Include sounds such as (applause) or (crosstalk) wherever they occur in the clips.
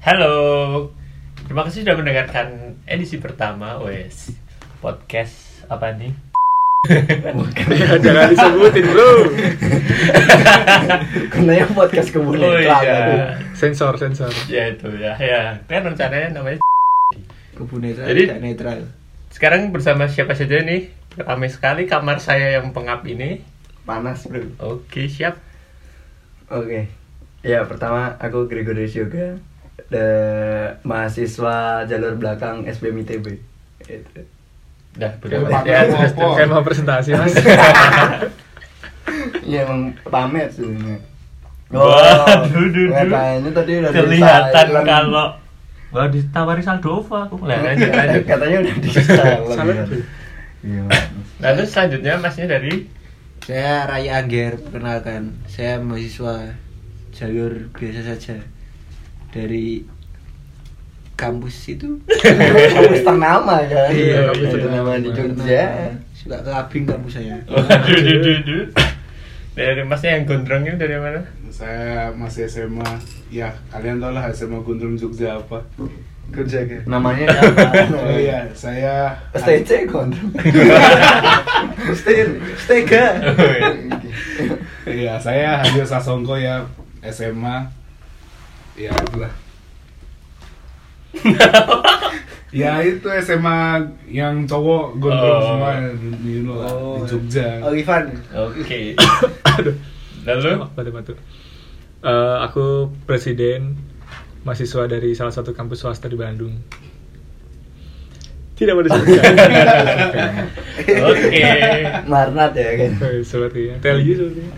Halo, terima kasih sudah mendengarkan edisi pertama wes podcast apa nih? Jangan disebutin bro (laughs) Gunanya podcast kebun Oh iya, sensor sensor ya itu ya, ya kan rencananya namanya. Kebun netral Jadi- tidak netral. Sekarang bersama siapa saja nih? Ramai sekali kamar saya yang pengap ini. Panas, Bro. Oke siap. Oke. Ya, pertama aku Gregorius Yoga. The mahasiswa jalur belakang SBM ITB. Itu. Dah, Ya, udah ya, mau presentasi mas (laughs) Iya, emang pamer sebenarnya. Waduh, duh, duh. Katanya tadi udah Kelihatan kalau Wah ditawari Saldova aku lah lanjut lanjut. Katanya udah di. (laughs) Iya. Lalu selanjutnya masnya dari Saya Raya Angger, perkenalkan. Saya mahasiswa jalur biasa saja dari kampus itu. (laughs) Kampus ternama kan. Iya, kampus iya. ternama di Jogja. Suka kelabing kampus saya. (laughs) Waduh, duh, duh, duh. Dari masnya yang gondrong ini dari mana? Saya masih SMA. Ya, kalian tau lah SMA Gundrung Jogja apa. Kerja ke. Namanya (laughs) apa? Oh iya, saya STC kon. (laughs) Stay Stega. Iya, saya Hadio Sasongko ya SMA. Ya, itulah. (laughs) ya itu SMA yang cowok gondrong Oh. semua di, di, di Jogja. Oh, Ivan. Oke. (coughs) Lalu batu batu Eh, aku presiden mahasiswa dari salah satu kampus swasta di Bandung. Tidak mau (laughs) disebutkan. Oke. Marnat ya kan. Eh, sepertinya TLG sepertinya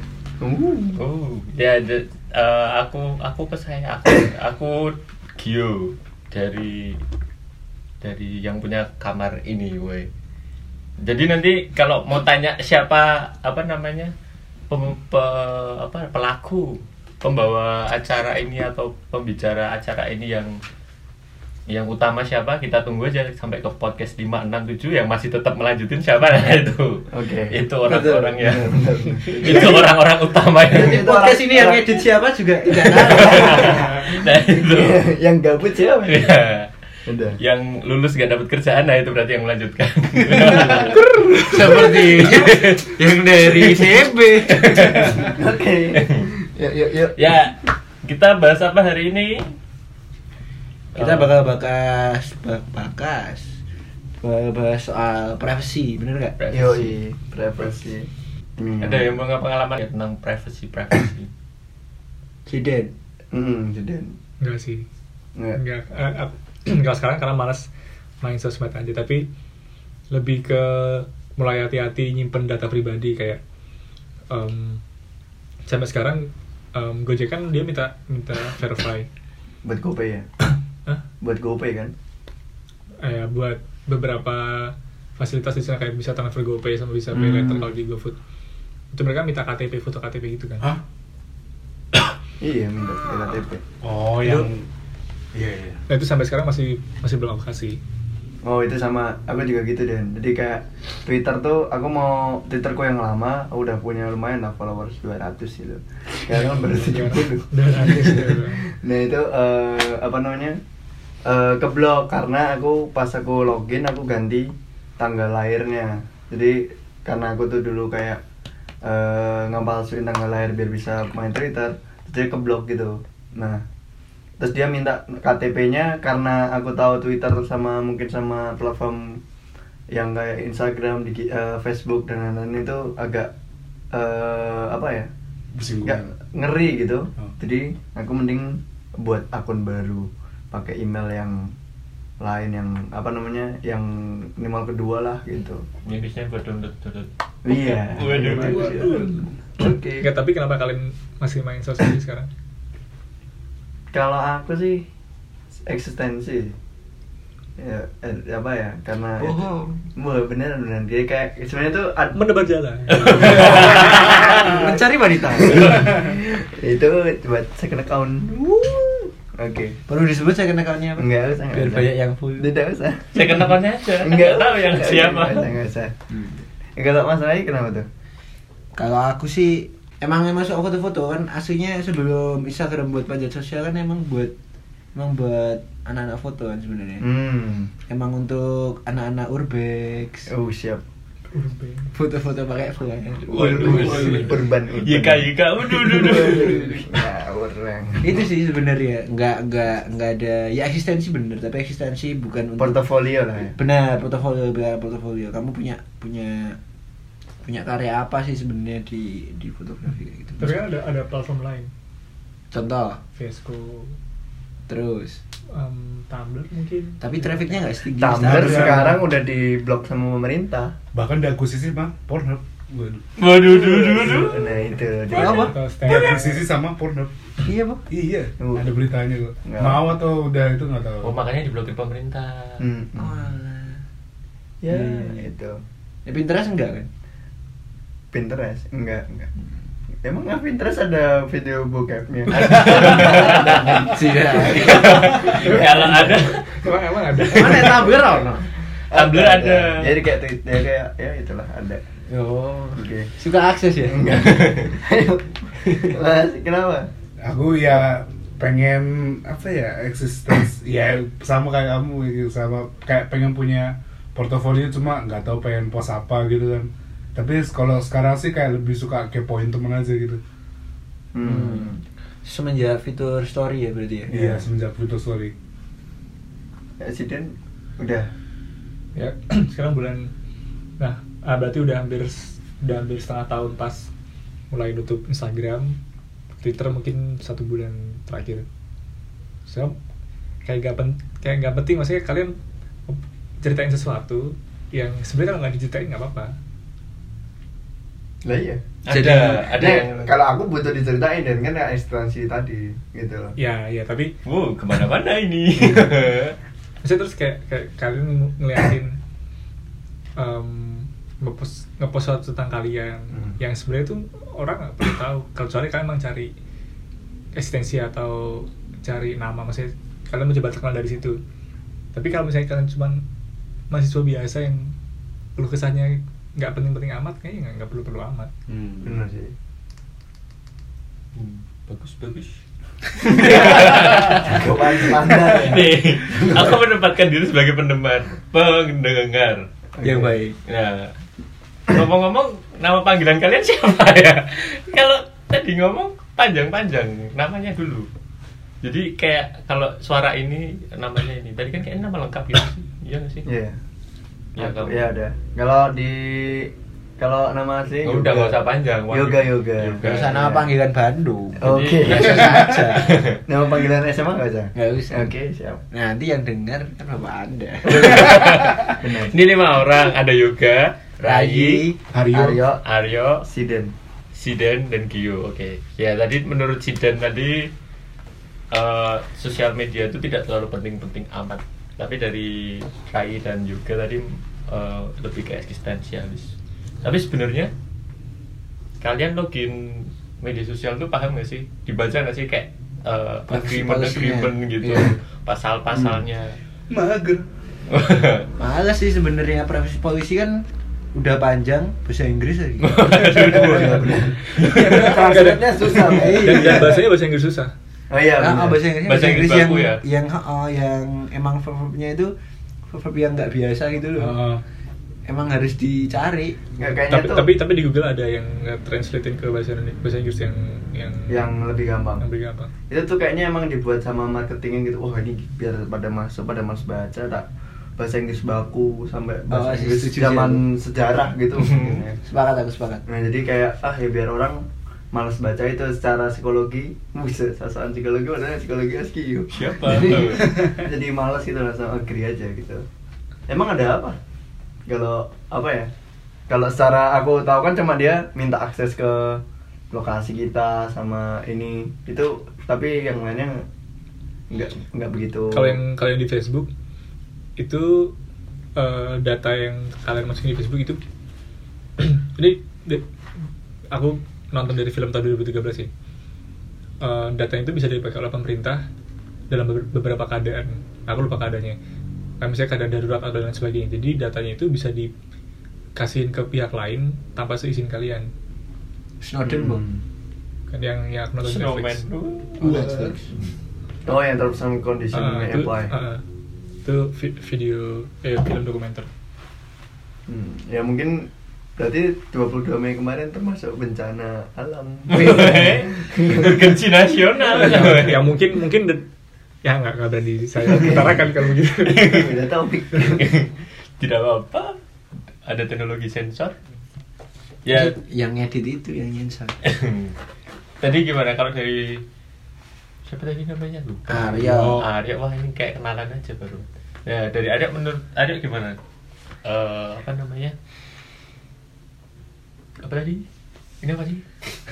Oh, ya de- eh, aku aku ke saya aku aku Gio dari dari yang punya kamar ini, woi. Jadi nanti kalau mau tanya siapa apa namanya pem- pe- apa pelaku pembawa acara ini atau pembicara acara ini yang yang utama siapa kita tunggu aja sampai ke podcast 567 yang masih tetap melanjutin siapa nah itu Oke. itu orang-orang yang (laughs) itu orang-orang utama yang Jadi podcast orang- ini yang orang- edit siapa juga (laughs) tidak tahu. (laughs) nah itu yang gabut siapa? ya Udah. yang lulus gak dapat kerjaan nah itu berarti yang melanjutkan Seperti yang dari CB. Oke. Yuk yuk yuk. ya kita bahas apa hari ini Kita bakal bakas bakas bakal bahas soal privacy, bener nggak? Privacy. Yoi, preferensi. Ini ada yang punya pengalaman ya tentang privacy privacy (coughs) Siden. Hmm, jadi enggak sih Nggak. enggak eh, eh, (coughs) enggak sekarang karena malas main sosmed aja tapi lebih ke mulai hati-hati nyimpen data pribadi kayak em, sampai sekarang em, Gojek kan dia minta minta verify buat GoPay ya. (coughs) Hah? Buat GoPay kan. eh, buat beberapa fasilitas di sana kayak bisa transfer GoPay sama bisa pay Hmm. later kalau di GoFood itu mereka minta KTP foto KTP gitu kan Hah? (coughs) Iya, minta KTP. Oh, yang Iya, iya. nah itu sampai sekarang masih masih belum aku kasih Oh itu sama, aku juga gitu Dan. Jadi kayak Twitter tuh, aku mau Twitterku yang lama, aku udah punya lumayan lah followers 200 gitu Sekarang kan baru 70 Udah habis, udah. Nah itu, eh, apa namanya eh Keblok, karena aku pas aku login, aku ganti tanggal lahirnya. Jadi karena aku tuh dulu kayak eh ngapalsuin tanggal lahir biar bisa main Twitter Jadi keblok gitu. Nah terus dia minta KTP-nya karena aku tahu Twitter sama mungkin sama platform yang kayak Instagram, di, eh, Facebook dan lain-lain itu agak eh, apa ya? Bersinggungan. Nggak ngeri gitu. Oh. Jadi aku mending buat akun baru, pakai email yang lain yang apa namanya? yang minimal kedua lah gitu. Inggrisnya buat download download (laughs) Iya. Waduh. Oke. Tapi kenapa kalian masih main sosmed sekarang? Kalau aku sih eksistensi ya eh, apa ya karena Bohong. Wah, beneran beneran dia kayak sebenarnya tuh ad- Menebar jalan. (laughs) Mencari wanita. (laughs) itu buat second account oke Perlu disebut saya kena account-nya apa? enggak usah enggak Biar usah. banyak yang full. tidak usah saya kena akunnya aja enggak nggak tahu yang enggak, siapa enggak usah enggak usah enggak tahu masalahnya kenapa tuh Kalau aku sih emang emang soal foto-foto kan aslinya sebelum Instagram buat panjat sosial kan emang buat emang buat anak-anak foto kan sebenarnya Hmm. emang untuk anak-anak urbex Oh siap. foto-foto pakai flash Waduh. Urban. Yika Yika udah udah. Ya orang. itu sih sebenarnya nggak nggak nggak ada ya eksistensi bener tapi eksistensi bukan untuk Portofolio lah ya. benar portofolio benar portofolio kamu punya punya punya karya apa sih sebenarnya di di fotografi kayak gitu Tapi kan ada ada platform lain, contoh Vesco, terus um, Tumblr mungkin. tapi trafficnya nggak setinggi Tumblr Instagram. sekarang udah di blok sama pemerintah. Bahkan diakuisisi mah Pornhub. Waduh. Waduh duh duh duh. Nah itu. Apa? Atau stand- Diakuisisi sama Pornhub. iya bu Iya, Oh. ada beritanya kok. Mau atau udah itu nggak tahu. Oh makanya diblokir pemerintah. Hmm. oh. Ya Iya. itu. ya Pinterest enggak kan Pinterest enggak enggak. Emang nggak Pinterest ada video bokepnya? Siap. (laughs) (laughs) Kalau ada Emang emang ada. mana Tumblr ono Tumblr ada. Jadi kayak Twitter kayak ya itulah ada. oh Oke. suka akses ya Enggak. (laughs) Mas, kenapa? Aku ya pengen apa ya eksistens ya sama kayak kamu gitu sama kayak pengen punya portofolio cuma nggak tahu pengen post apa gitu kan tapi kalau sekarang sih kayak lebih suka kepoin temen aja gitu. Hmm. semenjak fitur story ya berarti ya? Iya semenjak Twitter story. Ya, si Den udah. ya (clears throat) sekarang bulan nah ah, berarti udah hampir udah hampir setengah tahun pas mulai nutup Instagram Twitter mungkin satu bulan terakhir. So kayak gak pen, kayak gak penting maksudnya kalian ceritain sesuatu yang sebenarnya kalau nggak diceritain nggak apa-apa Lah iya. Ada ada Nah, yang kalau aku butuh diceritain dan kan ya instansi tadi gitu loh. ya ya tapi Wow, ke mana-mana (laughs) ini. maksudnya terus kayak, kayak kalian ng- ngeliatin um, ngepost ngepost sesuatu tentang kalian Hmm. yang sebenarnya tuh orang nggak perlu tahu kecuali kalian emang cari eksistensi atau cari nama maksudnya kalian mencoba terkenal dari situ tapi kalau misalnya kalian cuma mahasiswa biasa yang perlu kesannya nggak penting-penting amat kayaknya nggak- nggak perlu-perlu amat Benar sih. Hmm, bagus bagus. (laughs) Cobaan pandai. Nih, aku menempatkan diri sebagai pendengar, pendengar. yang baik Nah, ngomong-ngomong, nama panggilan kalian siapa ya? Kalau tadi ngomong panjang-panjang, namanya dulu. Jadi kayak kalau suara ini namanya ini, tadi kan kayak nama lengkap gitu sih, iya nggak sih? Iya. Ya, kamu. ya ada. Kalau di kalau nama asli Oh, udah nggak usah panjang. Wah, Yoga yoga. Yoga. Gak usah nama ya. panggilan Bandung Oke. Biasa saja. (laughs) nama panggilan SMA nggak usah? Nggak usah. Oke siap. nanti yang dengar kan bapak anda Benar. (laughs) Ini lima orang, ada Yoga, Rai, Aryo. Aryo, Aryo, Siden. Siden dan Gio. Oke. Ya tadi menurut Siden tadi eh, sosial media itu tidak terlalu penting-penting amat. Tapi dari Rai dan juga tadi eh, lebih ke eksistensialis. Tapi sebenarnya kalian login media sosial tuh paham gak sih? Dibaca gak sih kayak eh, Privacy agreement agreement gitu, Iya. pasal-pasalnya. mager (laughs) Males sih sebenarnya profesi polisi kan udah panjang bahasa Inggris lagi. (laughs) Iya, benar. Translate-nya susah. (laughs) Dan, dan bahasanya bahasa Inggris susah Oh iya. Nah, oh, bahasa Inggris, Bahasa Inggris yang baku ya? yang oh, yang emang verb-verbnya itu verb yang nggak biasa gitu loh. Heeh. Emang harus dicari. Nggak, kayaknya tapi tuh tapi tapi di Google ada yang translatein ke bahasa Indonesia bahasa Inggris yang yang yang lebih gampang. yang lebih gampang itu tuh kayaknya emang dibuat sama marketingnya gitu wah ini biar pada masuk pada mas baca tak bahasa Inggris baku sampai bahasa Oh, Inggris zaman sejarah gitu mungkin (laughs) ya. Sepakat aku sepakat. nah jadi kayak ah ya biar orang malas baca itu secara psikologi. (laughs) Buset sasaran psikologi padahal psikologi yuk Siapa? jadi, (laughs) jadi malas gitu langsung agree aja gitu. Emang ada apa? Kalau apa ya? Kalau secara aku tahu kan cuma dia minta akses ke lokasi kita sama ini. Itu tapi yang lainnya nggak nggak begitu. Kalau yang kalian di Facebook itu eh, data yang kalian masukin di Facebook itu (clears throat) jadi aku nonton dari film tahun 2013 sih Eh, data itu bisa dipakai oleh pemerintah dalam beber- beberapa keadaan aku lupa keadaannya Kayak misalnya keadaan darurat atau dan lain sebagainya jadi datanya itu bisa dikasihin ke pihak lain tanpa seizin kalian Snowden, Bu. Hmm. kan yang yang aku nonton Snowman. Netflix. Oh, Netflix. Oh yang terms and condition may itu, apply. ah, itu vi- video eh film dokumenter. Hmm, ya mungkin berarti 22 Mei kemarin termasuk bencana alam. (laughs) Urgensi nasional. ya mungkin mungkin de- ya nggak nggak berani saya (laughs) utarakan kalau begitu. Beda topik. (laughs) Tidak apa-apa. Ada teknologi sensor. Ya, yang edit itu yang nyensor. tadi gimana kalau dari siapa tadi namanya lupa Arya. oh, Arya wah ini kayak kenalan aja baru ya dari Arya menurut Arya gimana Eh, apa namanya apa tadi ini apa sih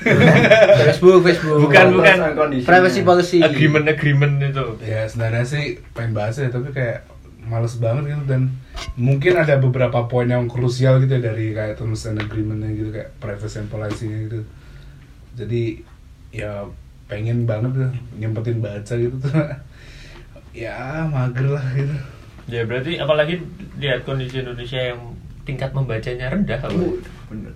(laughs) Facebook, Facebook. Bukan, bukan. Privacy policy. agreement agreement itu ya sebenarnya sih pengen bahas ya tapi kayak males banget gitu dan mungkin ada beberapa poin yang krusial gitu ya dari kayak terms and agreementnya gitu kayak privacy and policy gitu jadi ya pengen banget tuh nyempetin baca gitu tuh (laughs) ya mager lah gitu ya berarti apalagi lihat kondisi Indonesia yang tingkat membacanya rendah? Uh, bener.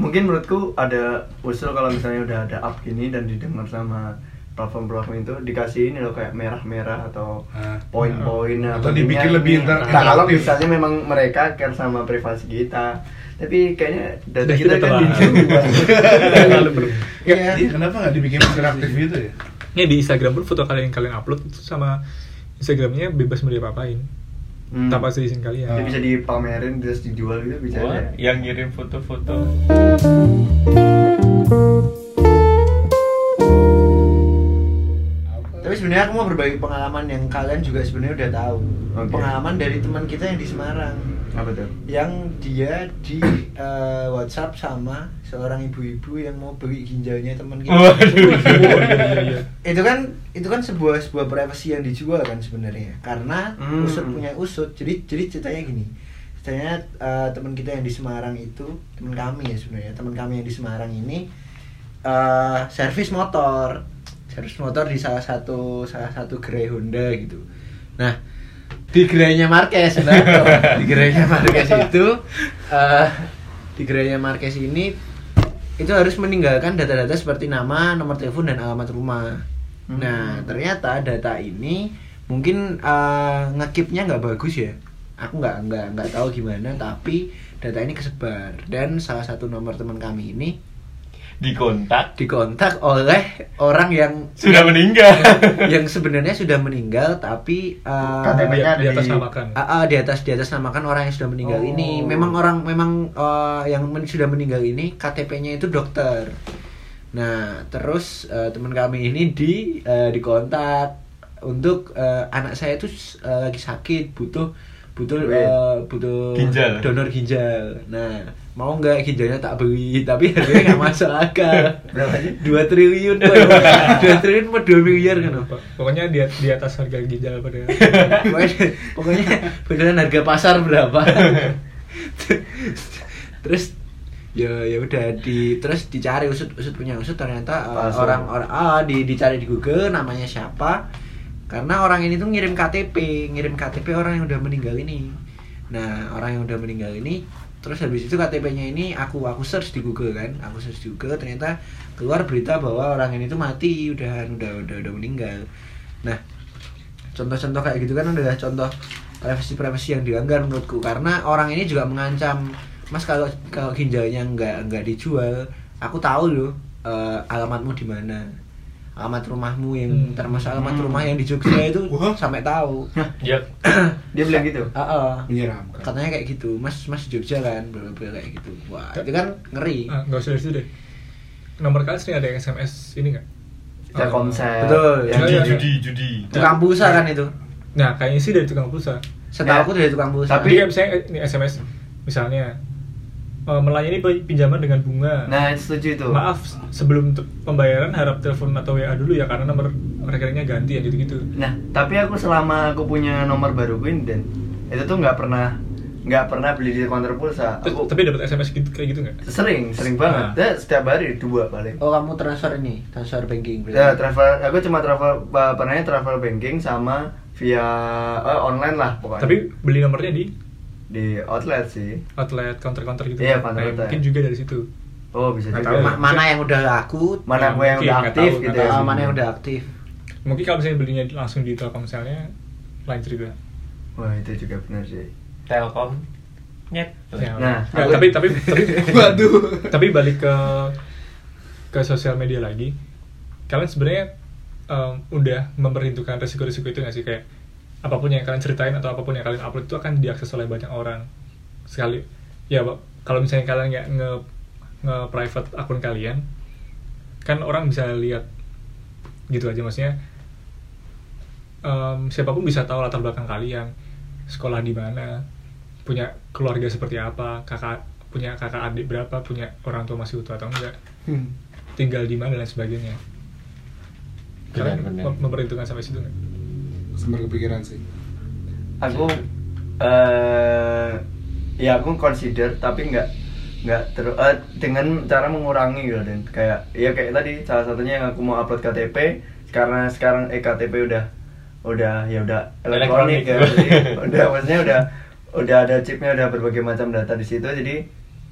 Mungkin menurutku ada usul kalau misalnya udah ada app gini dan didengar sama platform-platform itu dikasih ini loh kayak merah-merah atau Nah. poin-poin Atau pentingnya dibikin lebih ini. interaktif. Nah, kalau misalnya memang mereka care sama privasi kita, tapi kayaknya data kita kita kan Iya. (laughs) Iya, kenapa nggak dibikin interaktif gitu ya Ya di Instagram pun foto kalian yang kalian upload itu sama Instagramnya bebas mau diapa-apain. Hmm. Tanpa seizin kalian. Jadi bisa dipamerin terus dijual gitu bisa Wah, aja. yang ngirim foto-foto sebenarnya aku mau berbagi pengalaman yang kalian juga sebenarnya udah tahu. Oke. Pengalaman dari teman kita yang di Semarang. Apa tuh? Yang dia di eh, WhatsApp sama seorang ibu-ibu yang mau beli ginjalnya teman kita. Waduh. Iya, iya. itu kan itu kan sebuah sebuah privacy yang dijual kan sebenarnya karena Hmm. usut punya usut jadi jadi ceritanya gini ceritanya eh, teman kita yang di Semarang itu teman kami ya sebenarnya teman kami yang di Semarang ini eh servis motor servis motor di salah satu salah satu gerai Honda gitu nah di gerainya Marquez nah, (laughs) di gerainya Marquez (laughs) itu eh di gerainya Marquez ini itu harus meninggalkan data-data seperti nama, nomor telepon dan alamat rumah. Hmm. Nah, ternyata data ini mungkin uh, ngekipnya nggak bagus ya. Aku nggak nggak nggak tahu gimana, tapi data ini kesebar dan salah satu nomor teman kami ini dikontak dikontak oleh orang yang sudah meninggal yang sebenarnya sudah meninggal tapi uh, KTP-nya Di ada atas di namakan. Ah, ah, di atas di atas namakan orang yang sudah meninggal Oh. ini. Memang orang memang eh, yang men- sudah meninggal ini KTP-nya itu dokter. Nah, terus eh, teman kami ini di eh, dikontak untuk eh, anak saya itu eh, lagi sakit, butuh butuh Duit. eh, butuh Ginjal. donor ginjal. Nah, mau nggak ginjalnya tak beli, tapi harganya nggak masuk akal. Dua triliun, dua triliun mau dua miliar kan? Pok- Pokoknya di, di atas harga ginjal pada pokoknya, pokoknya beneran harga pasar berapa terus ya ya udah di terus dicari usut usut punya usut ternyata uh, orang orang ah di dicari di Google namanya siapa karena orang ini tuh ngirim KTP ngirim KTP orang yang udah meninggal ini. Nah orang yang udah meninggal ini terus habis itu KTP-nya ini aku aku search di Google kan aku search di Google ternyata keluar berita bahwa orang ini tuh mati udah udah udah udah meninggal. Nah contoh-contoh kayak gitu kan adalah contoh privacy-privacy yang dilanggar menurutku. Karena orang ini juga mengancam mas kalau kalau ginjalnya nggak nggak dijual aku tahu loh eh, alamatmu di mana alamat rumahmu yang Hmm. termasuk alamat Hmm. rumah yang di Jogja itu (coughs) sampai tahu ya (coughs) Dia bilang gitu. Ah, ah. menyeramkan katanya kayak gitu mas mas Jogja kan bla bla kayak gitu wah itu kan ngeri ah, nggak usah situ deh. Nomor kalian sering ada yang SMS ini nggak? Telkomsel. Betul. Yang Iya, iya. judi judi tukang pulsa kan itu Nah, kayaknya sih dari tukang pulsa. setahu Ya. aku dari tukang pulsa Tapi kayak misalnya ini SMS misalnya eh, melayani pinjaman dengan bunga. Nah, setuju itu. Maaf, sebelum pembayaran harap telepon atau WA dulu ya karena nomor rekeningnya ganti ya gitu-gitu. Nah, tapi aku selama aku punya nomor baru Queen dan itu tuh nggak pernah nggak pernah beli di counter pulsa. Aku Tapi dapat SMS gitu kayak gitu nggak? sering, sering banget. Nah. Ya, setiap hari dua paling. oh kamu transfer ini transfer banking berarti? Ya, travel, aku cuma travel, pernahnya travel banking sama via eh, online lah pokoknya. Tapi beli nomornya di di outlet sih. outlet counter-counter gitu. Iya, Nah, counter-counter. mungkin juga dari situ. oh bisa juga. tahu, Ma- mana yang udah laku mana Ya, gue yang mungkin, udah aktif tahu, gitu ya. mana yang udah aktif? Mungkin kalau misalnya belinya langsung di Telkomselnya lain cerita. Wah itu juga benar sih. Telkom? Nyet. Nah, aku- tapi tapi (laughs) tapi Waduh. tapi balik ke ke sosial media lagi. Kalian sebenarnya em, udah memperhitungkan resiko-resiko itu nggak sih? Kayak apa pun yang kalian ceritain atau apa pun yang kalian upload itu akan diakses oleh banyak orang sekali ya Pak, kalau misalnya kalian nggak nge nge private akun kalian kan orang bisa lihat gitu aja maksudnya em, siapa pun bisa tahu latar belakang kalian sekolah di mana punya keluarga seperti apa kakak punya kakak adik berapa punya orang tua masih utuh atau enggak Hmm. tinggal di mana dan sebagainya Benar, kalian benar. memperhitungkan sampai situ nggak? Sempat kepikiran sih. aku eh ya aku consider tapi nggak nggak terus dengan cara mengurangi gitu dan. Kayak ya kayak tadi salah satunya yang aku mau upload KTP karena sekarang eh KTP udah udah ya udah elektronik ya jadi (laughs) udah maksudnya udah udah ada chipnya udah berbagai macam data di situ jadi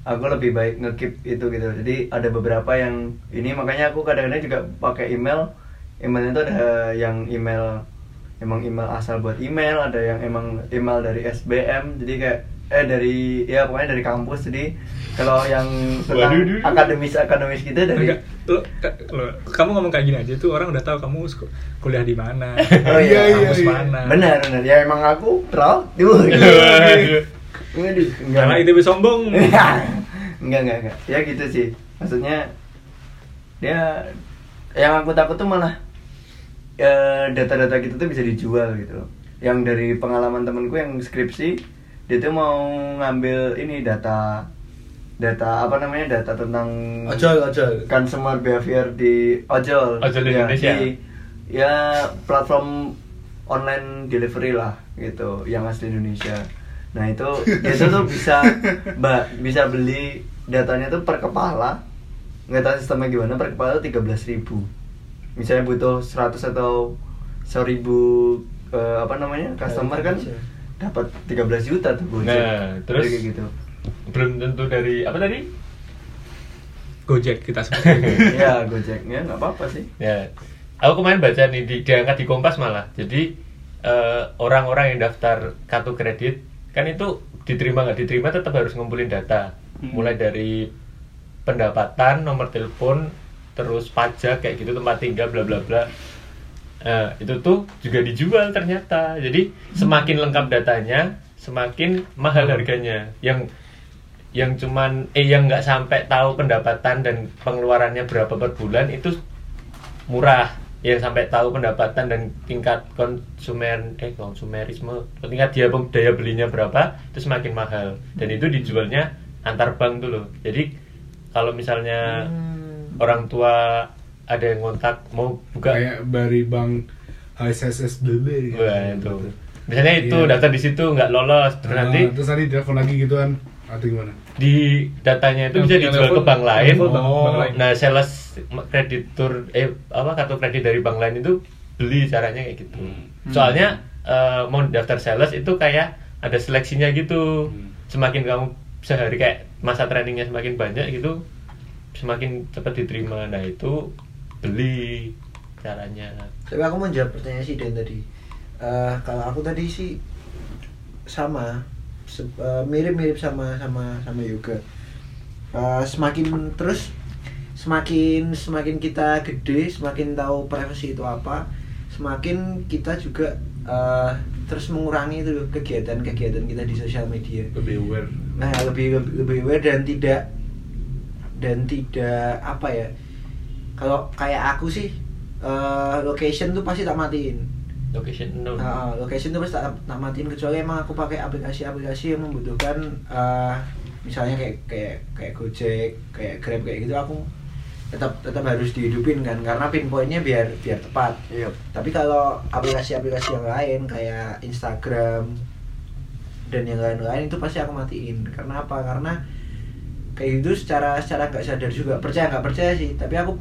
aku lebih baik ngekip itu gitu. Jadi ada beberapa yang ini makanya aku kadang-kadang juga pakai email emailnya itu ada yang email emang email asal buat email ada yang emang email dari SBM jadi kayak eh dari ya pokoknya dari kampus jadi kalau yang tentang Waduh, akademis akademis gitu dari Enggak, lo, lo- kamu ngomong kayak gini aja tuh orang udah tahu kamu kuliah di mana (laughs) Oh, iya, iya, kampus iya. mana. Benar benar. Ya emang aku proud tuh enggak. karena ITB sombong. (laughs) Enggak enggak enggak. Ya gitu sih. Maksudnya dia yang aku takut tuh malah data-data gitu tuh bisa dijual gitu loh. Yang dari pengalaman temenku yang skripsi dia tuh mau ngambil ini data data apa namanya data tentang ojol ojol consumer behavior di ojol Ojol Ya, Indonesia. di- ya platform online delivery lah gitu yang asli Indonesia. Nah itu itu tuh bisa (laughs) mbak bisa beli datanya tuh per kepala. Nggak tahu sistemnya gimana per kepala tuh tiga ribu misalnya butuh 100 atau 1000 eh, apa namanya customer kan dapat 13 juta tuh Gojek. Nah, terus- Jadi kayak gitu belum tentu dari apa tadi? Gojek kita sebut. (laughs) Ya Gojeknya nggak apa-apa sih. Ya aku kemarin baca nih di, diangkat di Kompas malah. Jadi eh, orang-orang yang daftar kartu kredit kan itu diterima nggak diterima tetap harus ngumpulin data. Hmm. mulai dari pendapatan nomor telepon terus pajak kayak gitu tempat tinggal bla bla bla. Eh, itu tuh juga dijual ternyata. Jadi semakin lengkap datanya semakin mahal harganya. Yang yang cuman eh yang nggak sampai tahu pendapatan dan pengeluarannya berapa per bulan itu murah. Yang sampai tahu pendapatan dan tingkat konsumen eh konsumerisme tingkat dia daya belinya berapa itu semakin mahal. Dan itu dijualnya antar bank loh. Jadi kalau misalnya Hmm. Orang tua ada yang ngontak mau buka Kayak dari bank HSSS BB. Wah, itu misalnya itu Iya. daftar di situ nggak lolos terus Nah, nanti terus nanti telepon lagi gitu kan atau gimana? di datanya itu Yang bisa dijual ke bank lain. telepon bank- Oh, bank lain. Nah, sales kreditur eh apa kartu kredit dari bank lain itu beli caranya kayak gitu. Hmm. Soalnya eh, mau daftar sales itu kayak ada seleksinya gitu. Hmm. Semakin kamu sehari kayak masa trainingnya semakin banyak gitu, semakin cepat diterima. Nah, itu beli caranya. Tapi aku mau jawab pertanyaan si Den tadi. Eh, kalau aku tadi sih sama eh, mirip-mirip sama sama sama yoga. Eh, semakin terus semakin semakin kita gede, semakin tahu privacy itu apa, semakin kita juga eh, terus mengurangi itu kegiatan-kegiatan kita di sosial media. Lebih aware. Nah, lebih lebih, lebih aware dan tidak dan tidak apa ya? Kalau kayak aku sih eh, location tuh pasti tak matiin. Location no. Nah, location tuh pasti tak, tak matiin kecuali emang aku pakai aplikasi-aplikasi yang membutuhkan eh, misalnya kayak kayak kayak Gojek, kayak Grab kayak gitu aku tetap tetap harus dihidupin kan karena pinpointnya biar biar tepat. iya Tapi kalau aplikasi-aplikasi yang lain kayak Instagram dan yang lain-lain itu pasti aku matiin. Karena apa? Karena kayak gitu secara secara nggak sadar juga percaya nggak percaya sih. Tapi aku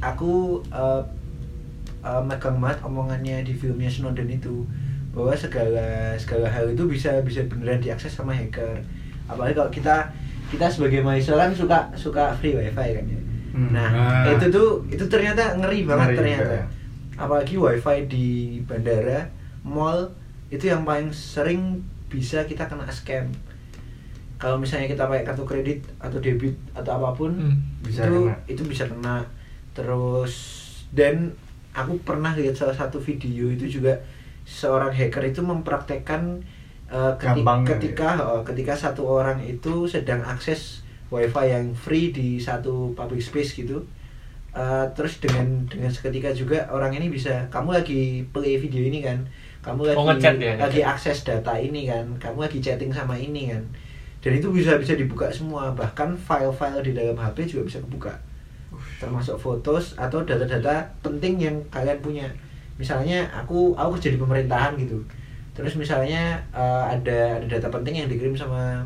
aku eh, eh, megang banget omongannya di filmnya Snowden itu bahwa segala segala hal itu bisa bisa beneran diakses sama hacker. Apalagi kalau kita kita sebagai mahasiswa kan suka suka free wifi kan ya Hmm. nah Nah. itu tuh itu ternyata ngeri banget Ngeri ternyata juga apalagi wifi di bandara mall itu yang paling sering bisa kita kena scam kalau misalnya kita pakai kartu kredit atau debit atau apa pun Hmm. Bisa itu kena. itu bisa kena. Terus dan aku pernah lihat salah satu video itu juga seorang hacker itu mempraktekkan uh, keti- Gampangnya ketika uh, ketika satu orang itu sedang akses wifi yang free di satu public space gitu. Uh, terus dengan dengan seketika juga orang ini bisa kamu lagi play video ini kan? Kamu lagi Oh, ya, lagi akses data ini kan? Kamu lagi chatting sama ini kan dan itu bisa bisa dibuka semua. Bahkan file-file di dalam HP juga bisa kebuka. Termasuk fotos atau data-data penting yang kalian punya. Misalnya aku aku kerja di pemerintahan gitu. Terus misalnya eh, ada ada data penting yang dikirim sama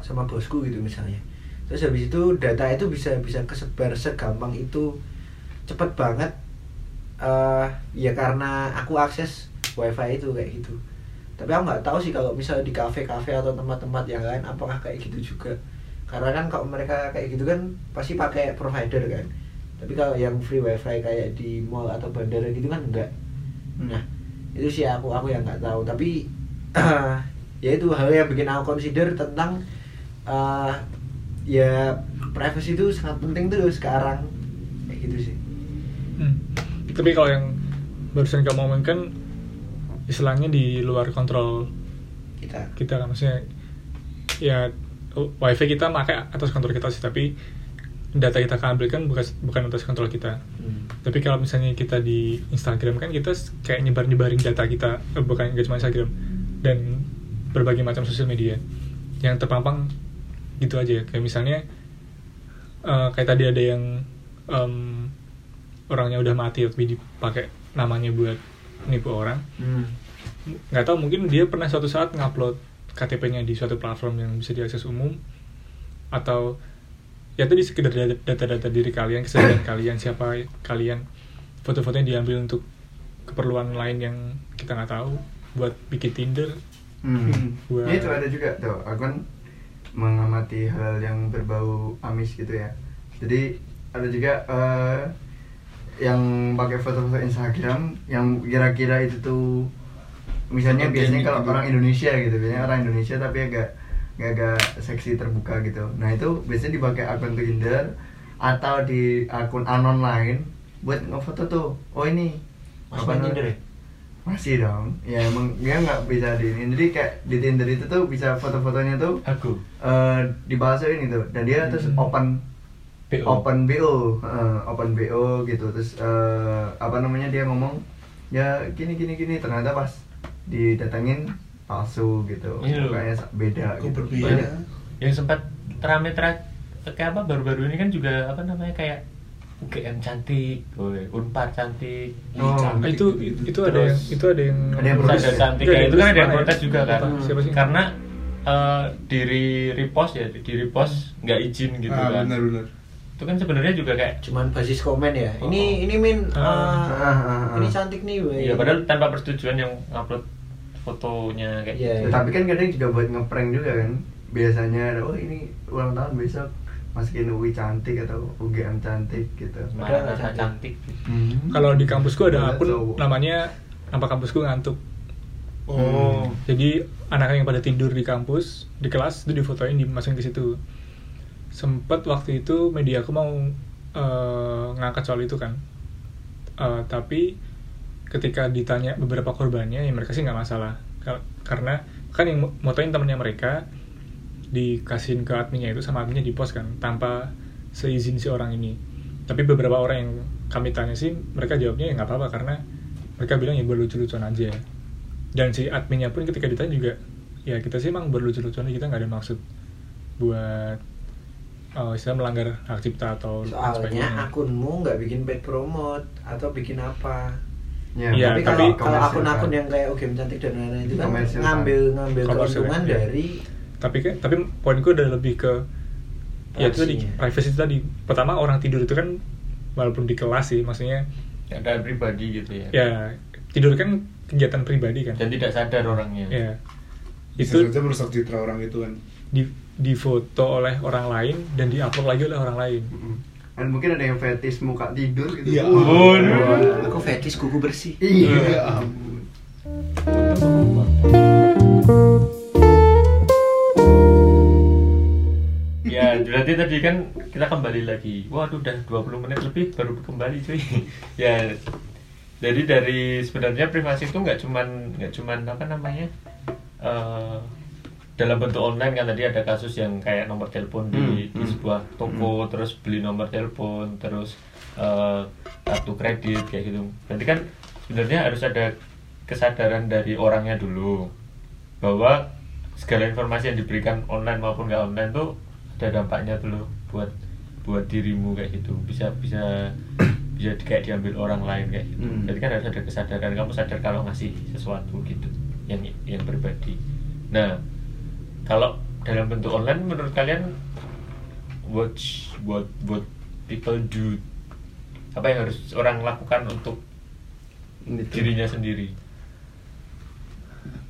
sama bosku gitu misalnya. Terus habis itu data itu bisa bisa kesebar segampang itu. Cepet banget eh ya karena aku akses wifi itu kayak gitu tapi aku nggak tahu sih kalau misalnya di kafe-kafe atau tempat-tempat yang lain apakah kayak gitu juga. Karena kan kalau mereka kayak gitu kan pasti pakai provider kan. Tapi kalau yang free wifi kayak di mall atau bandara gitu kan enggak nah itu sih aku aku yang nggak tahu. Tapi (clears throat) ya itu hal yang bikin aku consider tentang eh, ya privacy itu sangat penting tuh sekarang. Kayak gitu sih. Hmm. Tapi kalau yang barusan kamu omongkan istilahnya di luar kontrol kita. kita kan maksudnya ya wifi kita pakai atas kontrol kita sih tapi data kita akan ambil kan bukan bukan atas kontrol kita. Hmm. tapi kalau misalnya kita di Instagram kan kita kayak nyebar nyebarin data kita eh, bukan nggak cuma Instagram dan berbagai macam sosial media. Yang terpampang gitu aja kayak misalnya eh, kayak tadi ada yang em, orangnya udah mati tapi dipakai namanya buat nipu orang Hmm. nggak tahu mungkin dia pernah suatu saat ngupload KTP-nya di suatu platform yang bisa diakses umum atau ya tadi sekedar data- data-data diri kalian keseharian (coughs) kalian siapa kalian foto-fotonya diambil untuk keperluan lain yang kita nggak tahu buat bikin Tinder Hmm. Buat- Ya, itu ada juga tuh. Aku kan mengamati hal yang berbau amis gitu ya. Jadi ada juga eh, yang pakai foto-foto Instagram yang kira-kira itu tuh misalnya Foto biasanya kalau gitu. orang Indonesia gitu, biasanya orang Indonesia tapi agak agak seksi terbuka gitu. Nah itu biasanya dipakai akun Tinder atau di akun anon lain buat ngefoto tuh. Oh ini Masih apa? Tinder ya? Masih dong. Ya emang dia nggak bisa di ini. Jadi kayak di Tinder itu tuh bisa foto-fotonya tuh aku eh dibahasuin itu dan dia terus Hmm. open BO. open BO, eh, open BO gitu. Terus eh, apa namanya dia ngomong ya gini gini gini ternyata pas didatengin palsu gitu. Iya. Kayaknya beda Kok gitu. berbeda? Banyak. yang sempat terame ter kayak apa baru-baru ini kan juga apa namanya kayak UGM cantik, Unpar cantik. Oh, Ah, itu itu ada yang itu ada yang ada yang protes. cantik kayak itu kan ada yang mana ya? protes juga kan. Siapa sih? Karena eh, diri repost ya, di repost nggak izin gitu ah, kan. benar-benar. Itu kan sebenarnya juga kayak cuman basis komen ya Oh. ini ini min Ah. uh, Ah, ah, ah. ini cantik nih. Iya, padahal tanpa persetujuan yang upload fotonya kayak Iya, gitu. Ya, tapi kan kadang juga buat ngeprank juga kan. Biasanya oh ini ulang tahun besok masukin UI cantik atau UGM cantik gitu. Malah Padahal rasa cantik. cantik. kalau di kampusku ada akun namanya nama kampusku ngantuk Oh. Jadi anak yang pada tidur di kampus, di kelas itu difotoin dimasukin ke situ. Sempet waktu itu media aku mau eh, ngangkat soal itu kan. Eh, tapi ketika ditanya beberapa korbannya, ya mereka sih nggak masalah. Kar- Karena kan yang mo- motoin temennya mereka dikasihin ke adminnya itu sama adminnya di post kan tanpa seizin si orang ini. Tapi beberapa orang yang kami tanya sih mereka jawabnya ya nggak apa-apa karena mereka bilang ya berlucu-lucuan aja dan si adminnya pun ketika ditanya juga ya kita sih emang berlucu-lucuan kita nggak ada maksud buat oh, istilah melanggar hak cipta atau soalnya akunmu nggak bikin paid promote atau bikin apa Ya, Iya, tapi tapi kalau akun-akun kan. yang kayak UGM cantik dan lain-lain itu kan kan. ngambil ngambil Komersil keuntungan kan, iya. dari tapi kan tapi poinku udah lebih ke ya itu tadi privacy itu tadi pertama orang tidur itu kan walaupun di kelas sih maksudnya Ada pribadi gitu ya. ya tidur kan kegiatan pribadi kan Dan tidak sadar orangnya. ya Bisa itu saja merusak citra orang itu kan. di difoto oleh orang lain dan diupload lagi oleh orang lain. Dan mungkin ada yang fetis muka tidur gitu. Iya. Waduh. Aku fetish kuku bersih. Iya. Ya ampun. Ya, berarti tadi kan kita kembali lagi. Waduh, udah 20 menit lebih baru kembali cuy. (laughs) ya, jadi dari sebenarnya privasi itu nggak cuman nggak cuman apa namanya eh, dalam bentuk online kan tadi ada kasus yang kayak nomor telepon di, Hmm, di hmm. sebuah toko terus beli nomor telepon terus eh, kartu kredit kayak gitu. Berarti kan sebenarnya harus ada kesadaran dari orangnya dulu bahwa segala informasi yang diberikan online maupun nggak online tuh ada dampaknya loh buat buat dirimu kayak gitu bisa bisa (coughs) bisa kayak diambil orang lain kayak gitu Hmm. jadi kan harus ada kesadaran kamu sadar kalau ngasih sesuatu gitu yang yang pribadi nah kalau dalam bentuk online menurut kalian what what what people do apa yang harus orang lakukan untuk Gitu. dirinya sendiri?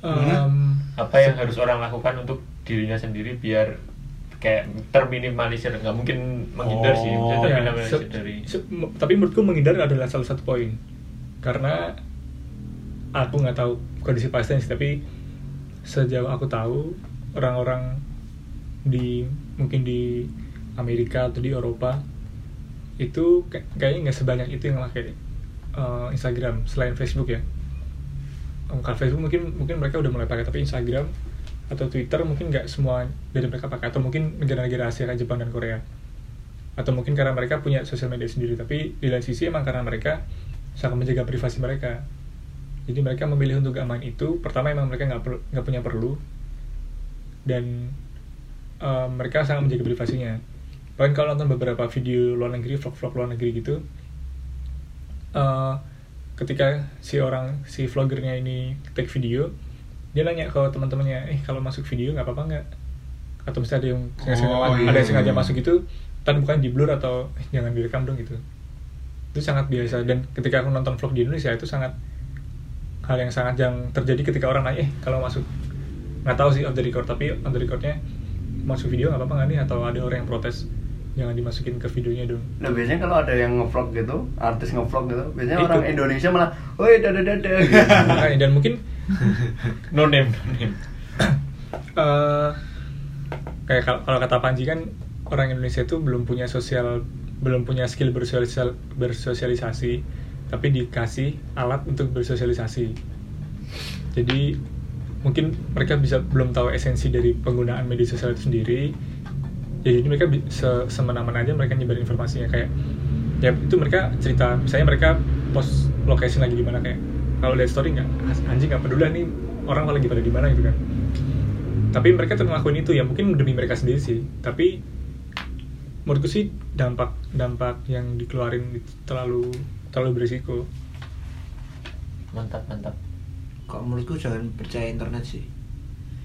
Em, apa yang harus orang lakukan untuk dirinya sendiri biar kayak terminimalisir? Nggak mungkin menghindar sih Oh, ya, terminimalisir se- dari se- tapi menurutku menghindar adalah salah satu poin. Karena aku nggak tahu kondisi sih tapi sejauh aku tahu orang-orang di mungkin di Amerika atau di Eropa itu kay- kayaknya nggak sebanyak itu yang pakai eh, Instagram selain Facebook ya. Um, kalau Facebook mungkin mungkin mereka udah mulai pakai tapi Instagram atau Twitter mungkin nggak semua dari mereka pakai atau mungkin negara-negara Asia kayak Jepang dan Korea. Atau mungkin karena mereka punya sosial media sendiri tapi di lain sisi emang karena mereka sangat menjaga privasi mereka. Jadi mereka memilih untuk gak main itu pertama emang mereka nggak nggak punya perlu dan eh, mereka sangat menjaga privasinya bahkan kalau nonton beberapa video luar negeri vlog-vlog luar negeri gitu eh, ketika si orang si vloggernya ini take video dia nanya ke teman-temannya eh kalau masuk video nggak apa-apa nggak? Atau misalnya ada yang sengaja, Oh, iya, ada yang sengaja iya. masuk itu tan bukan di blur atau eh, jangan direkam dong gitu. Itu sangat biasa. Dan ketika aku nonton vlog di Indonesia itu sangat hal yang sangat yang terjadi ketika orang nanya eh kalau masuk nggak tahu sih on the record tapi on the recordnya masuk video nggak apa-apa nggak nih atau ada orang yang protes jangan dimasukin ke videonya dong Nah biasanya kalau ada yang ngevlog gitu, artis ngevlog gitu, biasanya Itu. orang Indonesia malah, woi dada dada. gitu. Makanya, dan mungkin (laughs) no name no name (coughs) eh kayak kalau, kata Panji kan orang Indonesia itu belum punya sosial belum punya skill bersosialisasi, bersosialisasi tapi dikasih alat untuk bersosialisasi jadi mungkin mereka bisa belum tahu esensi dari penggunaan media sosial itu sendiri. Jadi mereka se- semena-mena aja mereka nyebarin informasinya. Kayak ya itu mereka cerita misalnya mereka post location lagi di mana kayak kalau lihat story nggak anjing nggak peduli nih orang lagi pada di mana gitu kan. Tapi mereka tetap ngelakuin itu ya mungkin demi mereka sendiri sih. Tapi menurutku sih dampak dampak yang dikeluarin terlalu terlalu berisiko. Mantap mantap Kok menurutku jangan percaya internet sih.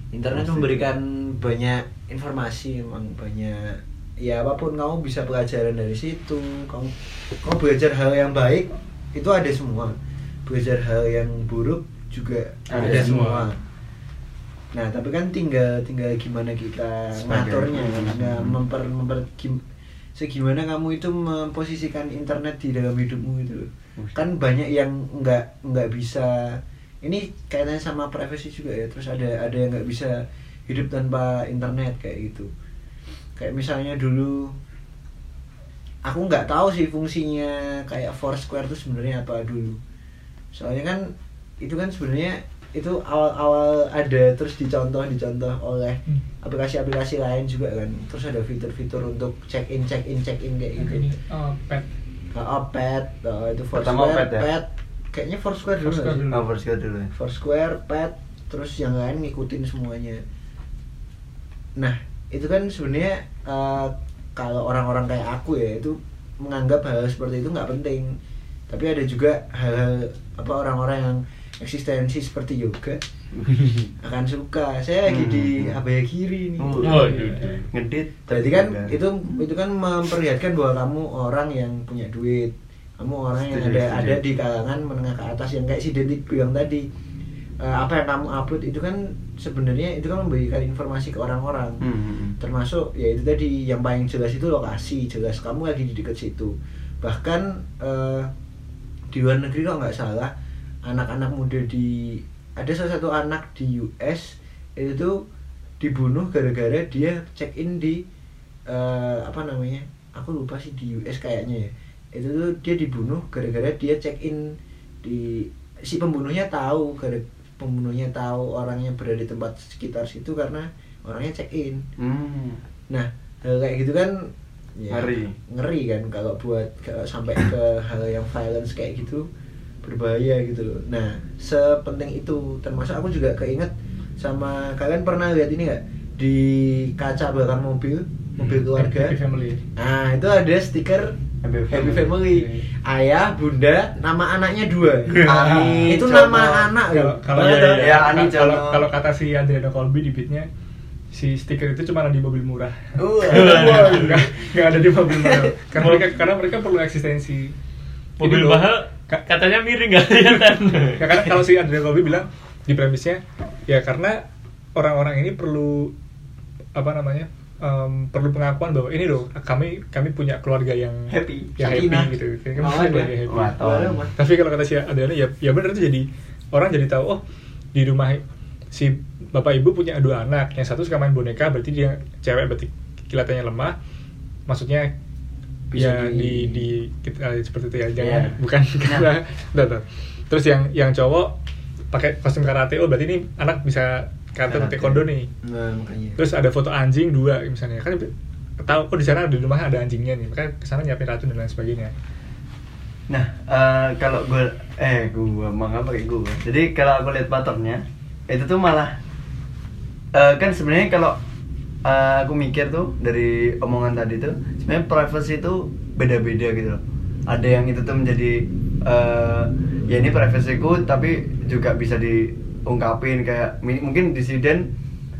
Internet Pasti. memberikan banyak informasi, emang banyak ya apa pun kamu bisa pelajaran dari situ. Kamu kamu belajar hal yang baik itu ada semua. Belajar hal yang buruk juga ada, Ada semua. semua. Nah, tapi kan tinggal tinggal gimana kita Sebagai- ngaturnya kan, Hmm. Memper memper gim, segimana kamu itu memposisikan internet di dalam hidupmu itu. Kan banyak yang nggak nggak bisa ini kaitannya sama privacy juga ya. Terus ada ada yang nggak bisa hidup tanpa internet kayak gitu. Kayak misalnya dulu aku nggak tahu sih fungsinya kayak Foursquare itu sebenarnya apa dulu. Soalnya kan itu kan sebenarnya itu awal-awal ada terus dicontoh dicontoh oleh Hmm. aplikasi-aplikasi lain juga kan. Terus ada fitur-fitur untuk check in check in check in kayak gitu. ini uh, pet Oh, pet, oh, itu Pertama Foursquare, pet ya? Kayaknya Foursquare dulu. Foursquare dulu. Nah, first dulu ya. Foursquare, Pet, terus yang lain ngikutin semuanya. Nah, itu kan sebenarnya eh, kalau orang-orang kayak aku ya itu menganggap hal seperti itu nggak penting. Tapi ada juga hal-hal apa orang-orang yang eksistensi seperti yoga (laughs) akan suka. Saya lagi di Hmm. abaya kiri nih. Oh, Waduh. Ngedit. Berarti kan itu itu kan memperlihatkan bahwa kamu orang yang punya duit. Kamu orang yang ada ada di kalangan menengah ke atas yang kayak si Detik bilang tadi. eh, apa yang kamu upload itu kan sebenarnya itu kan memberikan informasi ke orang-orang Hmm. termasuk ya itu tadi yang paling jelas itu lokasi jelas kamu lagi di dekat situ bahkan eh, di luar negeri kalau nggak salah anak-anak muda di ada salah satu anak di US itu tuh dibunuh gara-gara dia check in di eh, apa namanya aku lupa sih di US kayaknya ya itu tuh dia dibunuh gara-gara dia check in di si pembunuhnya tahu gara pembunuhnya tahu orangnya berada di tempat sekitar situ karena orangnya check in Hmm. Nah, hal kayak gitu kan ya, Ngeri. ngeri kan kalau buat kalau sampai ke hal yang violence kayak gitu berbahaya gitu loh. Nah, sepenting itu termasuk aku juga keinget sama kalian pernah lihat ini nggak di kaca belakang mobil mobil keluarga. Happy family. Nah, itu ada stiker Happy Happy Family. Family. Ayah, bunda, nama anaknya dua. (laughs) Ani, itu Cono. nama anak Kalau loh. kalau Iya, ya, iya, iya, Ani kalau kalau kata si Adriano Colby di beatnya si stiker itu cuma ada di mobil murah. Wah. (laughs) Nggak nggak ada di mobil mahal. Karena mereka karena mereka perlu eksistensi. mobil mahal Ka- katanya miring nggak kelihatan (laughs) Ya karena kalau si Adriano Colby bilang di premisnya ya karena orang-orang ini perlu apa namanya em, perlu pengakuan bahwa ini loh kami kami punya keluarga yang Happy. yang happy Sakinah. gitu kami punya ada. keluarga happy Wah, Boleh, tolong. Mas. tapi kalau kata si Adriano ya ya benar itu jadi orang jadi tahu oh di rumah si bapak ibu punya dua anak yang satu suka main boneka berarti dia cewek berarti kelihatannya lemah maksudnya Bisa ya di- di di kita seperti itu ya jangan Iya. (laughs) bukan karena Tuh, tuh. terus yang yang cowok pakai kostum karate oh berarti ini anak bisa karate taekwondo nih Nah, makanya. terus ada foto anjing dua misalnya kan tahu oh di sana di rumah ada anjingnya nih makanya ke sana nyiapin racun dan lain sebagainya Nah, eh, kalau gue eh gue mau apa kayak gue. Jadi kalau aku lihat patternnya itu tuh malah eh, kan sebenarnya kalau eh, aku mikir tuh dari omongan tadi tuh sebenarnya privacy itu beda-beda gitu loh. Ada yang itu tuh menjadi eh, ya ini privasiku tapi juga bisa diungkapin kayak mungkin disiden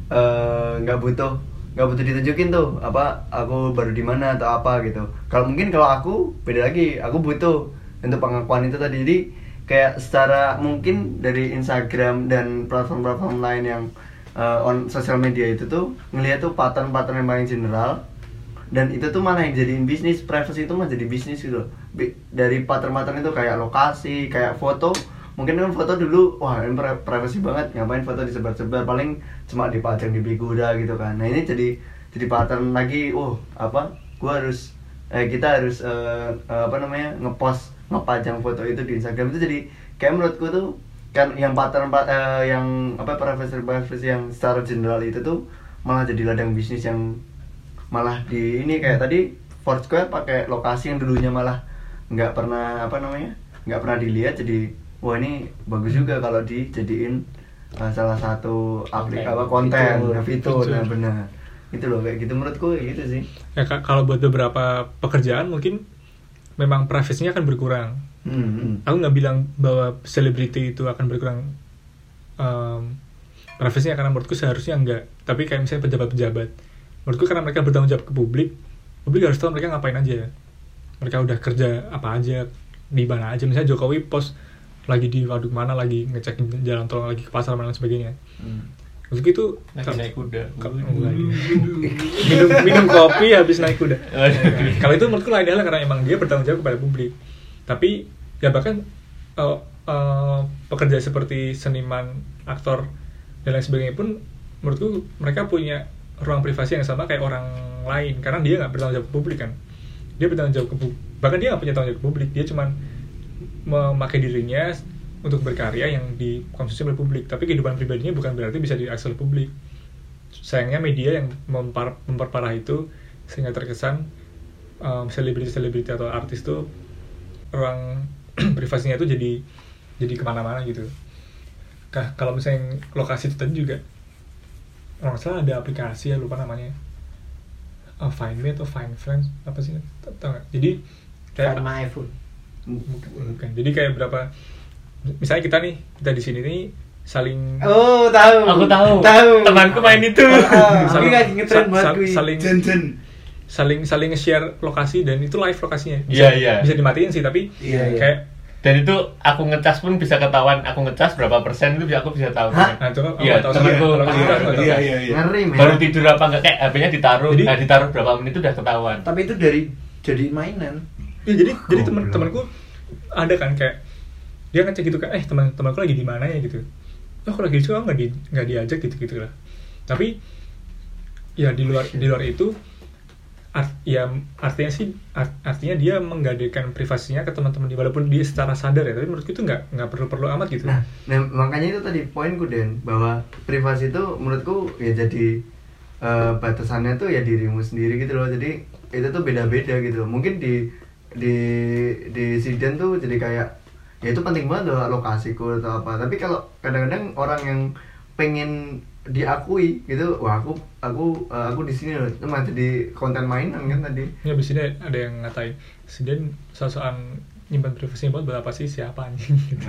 eh, nggak butuh nggak butuh ditunjukin tuh apa aku baru di mana atau apa gitu. Kalau mungkin kalau aku beda lagi aku butuh untuk pengakuan itu tadi. Jadi kayak secara mungkin dari Instagram dan platform-platform lain yang eh, on sosial media itu tuh ngelihat tuh pattern-pattern yang paling general dan itu tuh malah yang jadiin bisnis privacy itu mah jadi bisnis gitu dari pattern-pattern itu kayak lokasi kayak foto mungkin kan foto dulu wah ini pri- privacy banget ngapain foto disebar-sebar? Paling cuma dipajang di Bigoda gitu kan. Nah ini jadi jadi pattern lagi oh apa gua harus eh, kita harus eh, eh, apa namanya ngepost ngepajang foto itu di Instagram. Itu jadi kayak menurutku tuh kan yang pattern pa- eh, yang apa privacy privacy yang secara general itu tuh malah jadi ladang bisnis yang malah di ini kayak tadi Foursquare pakai lokasi yang dulunya malah nggak pernah apa namanya nggak pernah dilihat jadi wah ini bagus juga kalau dijadiin uh, salah satu aplik Konten. apa konten Fitur. fitur Fitur. nah benar itu loh kayak gitu menurutku gitu sih ya ka- kalau buat beberapa pekerjaan mungkin memang privasinya akan berkurang hmm, hmm. aku nggak bilang bahwa selebriti itu akan berkurang um, privasinya karena menurutku seharusnya enggak tapi kayak misalnya pejabat-pejabat menurutku karena mereka bertanggung jawab ke publik publik harus tahu mereka ngapain aja mereka udah kerja apa aja di mana aja misalnya Jokowi post lagi di waduk mana lagi ngecek jalan tol lagi ke pasar mana dan sebagainya. Hmm. Menurutku itu lagi naik kuda. minum minum kopi habis naik kuda. Waduh. kalau itu menurutku lain hal karena emang dia bertanggung jawab kepada publik. Tapi ya bahkan eh, eh, pekerja seperti seniman aktor dan lain sebagainya pun menurutku mereka punya ruang privasi yang sama kayak orang lain. Karena dia nggak bertanggung jawab ke publik kan. Dia bertanggung jawab ke publik bahkan dia nggak punya tanggung jawab ke publik. Dia cuman memakai dirinya untuk berkarya yang dikonsumsi oleh publik tapi kehidupan pribadinya bukan berarti bisa diakses oleh publik sayangnya media yang mempar- memperparah itu sehingga terkesan um, selebriti-selebriti atau artis tuh ruang (clears throat) privasinya itu jadi jadi ke mana-mana gitu. Kah, kalau misalnya lokasi itu tadi juga nggak salah ada aplikasi ya lupa namanya uh, Find Me atau Find Friends apa sih nggak? Jadi kayak Find my iPhone. Bukan. Jadi kayak berapa misalnya kita nih kita di sini nih saling Oh, tahu. Aku tahu. Tahu. Temanku main itu. Ah, saling, Tapi ngetren sa- banget sa- gue. saling Jen Jen. saling saling nge-share lokasi dan itu live lokasinya Iya, iya. bisa dimatiin sih tapi Iya, iya. kayak dan itu aku ngecas pun bisa ketahuan aku ngecas berapa persen itu aku bisa tahu Hah? Nah, coba iya temanku. Iya iya iya. baru tidur apa enggak kayak HP-nya ditaruh Jadi- nah ditaruh berapa menit itu udah ketahuan Tapi itu dari jadi mainan. Ya, jadi jadi Goblok. teman-temanku ada kan kayak dia ngecek gitu kan, eh teman-temanku lagi di mana ya gitu. Oh, aku lagi di aku nggak di nggak diajak gitu gitu lah. Tapi ya di luar di luar itu art, ya artinya sih art- artinya dia menggadekan privasinya ke teman-teman dia walaupun dia secara sadar ya tapi menurutku itu nggak nggak perlu perlu amat gitu Nah, nah, makanya itu tadi poinku Den bahwa privasi itu menurutku ya jadi eh, batasannya tuh ya dirimu sendiri gitu loh. Jadi itu tuh beda-beda gitu. loh. Mungkin di di di Siden tuh jadi kayak ya itu penting banget loh lokasiku atau apa. Tapi kalau kadang-kadang orang yang pengen diakui gitu, wah aku aku eh, aku di sini loh, itu mah jadi konten mainan kan tadi. ya di sini ada yang ngatain Siden soal nyimpan privasinya buat berapa sih siapa anjing (laughs) gitu.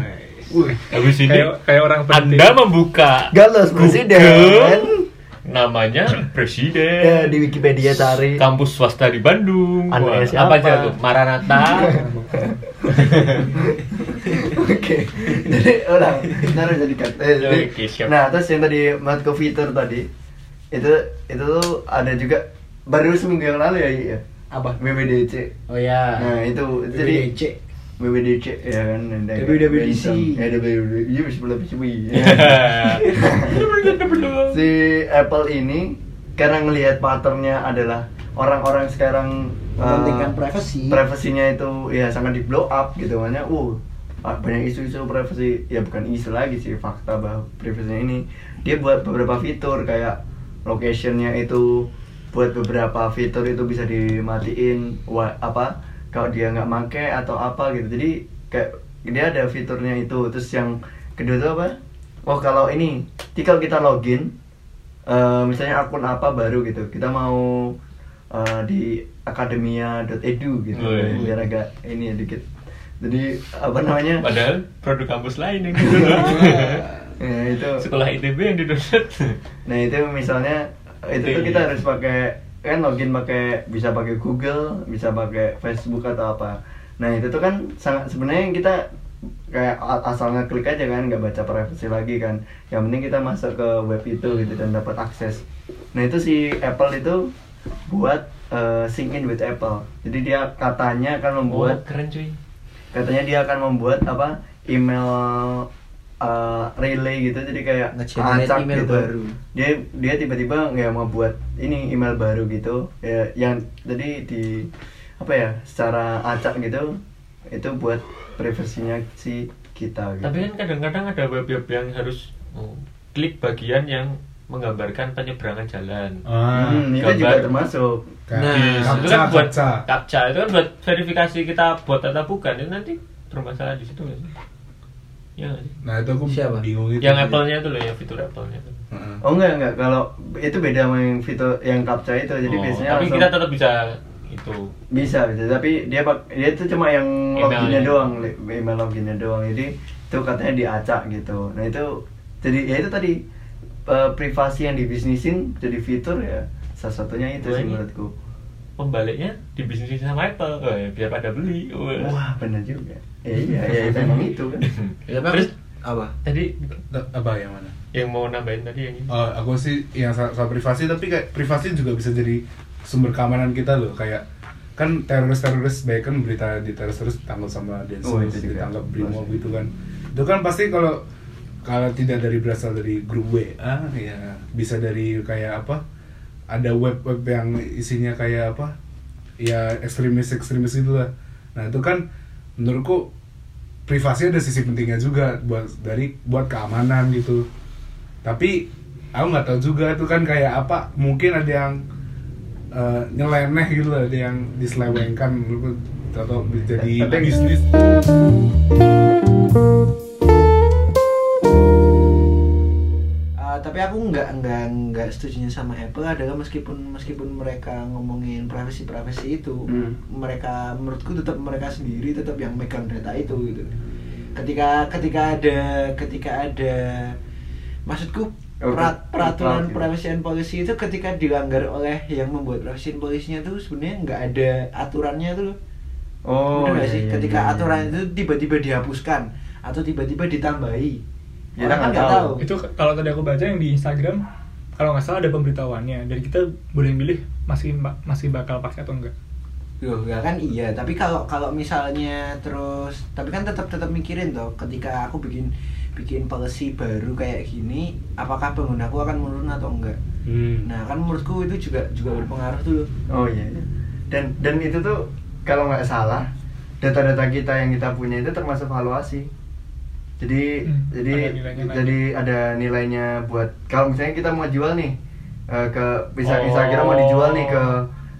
Wih, habis ini kayak kayak orang penting anda membuka galos presiden. Namanya presiden Ya, di Wikipedia cari. kampus swasta di Bandung Wah, siapa? apa aja tuh Maranatha (laughs) Oke, jadi ulang, naruh jadi kata. Eh, jadi- siap. Nah, terus yang tadi Matko fitur tadi, itu itu tuh ada juga baru seminggu yang lalu ya, iya. Apa? BBDC. Oh ya. Nah itu jadi BBDC ya kan. WWDC. Ya ada WWDC. Bisa lebih cuy. si Apple ini karena ngelihat patternnya adalah orang-orang sekarang Mementingkan uh, privasi. privasinya itu ya sangat di blow up gitu makanya uh banyak isu-isu privasi ya bukan isu lagi sih fakta bahwa privasinya ini dia buat beberapa fitur kayak locationnya itu buat beberapa fitur itu bisa dimatiin wa, apa kalau dia nggak make atau apa gitu. Jadi kayak dia ada fiturnya itu. Terus yang kedua itu apa? Oh kalau ini jadi kalau kita login eh, misalnya akun apa baru gitu kita mau eh, di akademia.edu gitu Oh, iya. biar agak ini ya dikit. Jadi apa namanya? Padahal produk kampus lain yang (laughs) di ya, itu. Sekolah ITB yang di download nah itu misalnya itu tuh Iya. kita harus pakai kan login pakai bisa pakai Google bisa pakai Facebook atau apa. Nah itu tuh kan sangat sebenarnya kita kayak asal ngeklik aja kan nggak baca privasi lagi kan. Yang penting kita masuk ke web itu gitu dan dapat akses. Nah itu si Apple itu buat eh, sync in with Apple. Jadi dia katanya akan membuat oh, keren cuy. katanya dia akan membuat apa email uh, relay gitu jadi kayak Nge-generate acak email gitu. baru. dia dia tiba-tiba nggak mau buat ini email baru gitu ya yang jadi di apa ya secara acak gitu itu buat privasinya si kita gitu. tapi kan kadang-kadang ada web-web yang harus oh, klik bagian yang menggambarkan penyeberangan jalan Ah, Hmm, itu juga termasuk Nah, situ captcha, kan buat captcha. captcha itu kan buat verifikasi kita bot atau bukan itu nanti bermasalah di situ? Ya? Nah itu aku Siapa? bingung itu. Yang Apple-nya itu loh, yang fitur Apple-nya itu. Heeh. oh enggak enggak kalau itu beda sama yang fitur yang captcha itu jadi Oh, biasanya tapi langsung- kita tetap bisa itu. bisa bisa tapi dia pak dia itu cuma yang loginnya doang email loginnya doang jadi itu katanya diacak gitu nah itu jadi ya itu tadi eh, privasi yang dibisnisin jadi fitur ya salah satunya itu sih menurutku Pembaliknya di bisnis sama Apple, oh, ya, biar pada beli. Wah. wah benar juga ya, iya ya itu emang itu kan Ya, (laughs) tapi Terus apa? tadi Apa yang mana? yang mau nambahin tadi yang ini. Oh, aku sih yang soal, soal privasi tapi kayak privasi juga bisa jadi sumber keamanan kita loh kayak kan teroris-teroris baik kan berita di teroris-teroris ditangkap sama Densus, Oh, ditangkap Brimob Pasti. gitu kan. Itu kan pasti kalau kalau tidak dari berasal dari grup WA ya bisa dari kayak apa? Ada web-web yang isinya kayak apa? Ya ekstremis-ekstremis gitu lah. Nah, itu kan menurutku privasi ada sisi pentingnya juga buat dari buat keamanan gitu tapi aku nggak tahu juga itu kan kayak apa mungkin ada yang eh, nyeleneh gitu lah, ada yang diselewengkan menurutku atau jadi bisnis tapi aku nggak nggak nggak setuju sama Apple adalah meskipun meskipun mereka ngomongin privacy privacy itu Hmm. mereka menurutku tetap mereka sendiri tetap yang megang data itu gitu ketika ketika ada ketika ada maksudku perat- peraturan Oke. privacy and policy itu ketika dilanggar oleh yang membuat privacy and policy-nya tuh sebenarnya nggak ada aturannya tuh loh Oh, Bener iya, sih iya, ketika iya, aturan iya. itu tiba-tiba dihapuskan atau tiba-tiba ditambahi Kita Orang kan nggak tahu. tahu itu kalau tadi aku baca yang di Instagram kalau nggak salah ada pemberitahuannya dan kita boleh milih masih masih bakal pakai atau enggak Loh, ya kan iya, tapi kalau kalau misalnya terus tapi kan tetap tetap mikirin toh ketika aku bikin bikin policy baru kayak gini, apakah penggunaku akan menurun atau enggak? hmm. Nah, kan menurutku itu juga juga berpengaruh tuh. Oh iya, iya. Dan dan itu tuh kalau nggak salah data-data kita yang kita punya itu termasuk valuasi. Jadi Hmm, jadi ada nilainya lagi. jadi ada nilainya buat kalau misalnya kita mau jual nih eh, ke bisa bisa Oh. kira mau dijual nih ke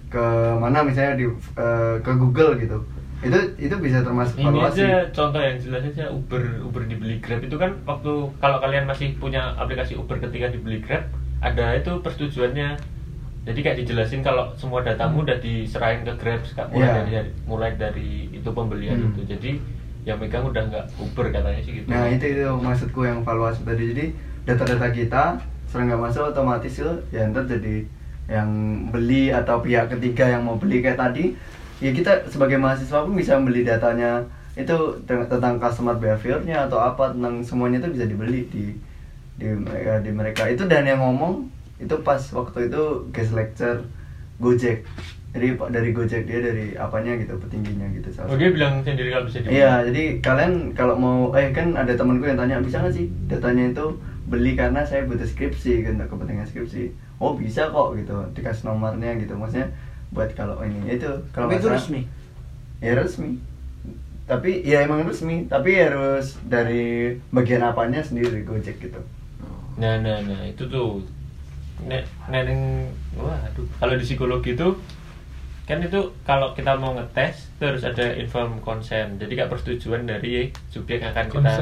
ke mana misalnya di eh, ke Google gitu. Itu itu bisa termasuk Ini valuasi. aja contoh yang jelas aja Uber Uber dibeli Grab itu kan waktu kalau kalian masih punya aplikasi Uber ketika dibeli Grab ada itu persetujuannya. Jadi kayak dijelasin kalau semua datamu udah diserahin ke Grab mulai Iya. dari mulai dari itu pembelian Hmm. itu. Jadi yang megang udah nggak Uber katanya sih gitu. Nah itu itu maksudku yang valuasi tadi. Jadi data-data kita sering nggak masuk otomatis itu ya ntar jadi yang beli atau pihak ketiga yang mau beli kayak tadi ya kita sebagai mahasiswa pun bisa membeli datanya. Itu te- tentang customer behaviornya atau apa tentang semuanya itu bisa dibeli di di mereka di mereka. Itu dan yang ngomong itu pas waktu itu guest lecture Gojek jadi pak dari Gojek dia dari apanya gitu petingginya gitu salah Oh dia bilang sendiri kalau bisa dibeli. Iya, jadi kalian kalau mau, eh kan ada temanku yang tanya bisa nggak sih datanya itu beli karena saya butuh skripsi kan untuk kepentingan skripsi. Oh bisa kok gitu, dikasih nomornya gitu, maksudnya buat kalau ini itu kalau itu resmi. Ya resmi. Tapi ya emang resmi, tapi harus dari bagian apanya sendiri Gojek gitu. Nah, nah, nah itu tuh nek neneng wah aduh kalau di psikologi itu kan itu kalau kita mau ngetes itu harus ada inform consent jadi kayak persetujuan dari subjek yang akan kita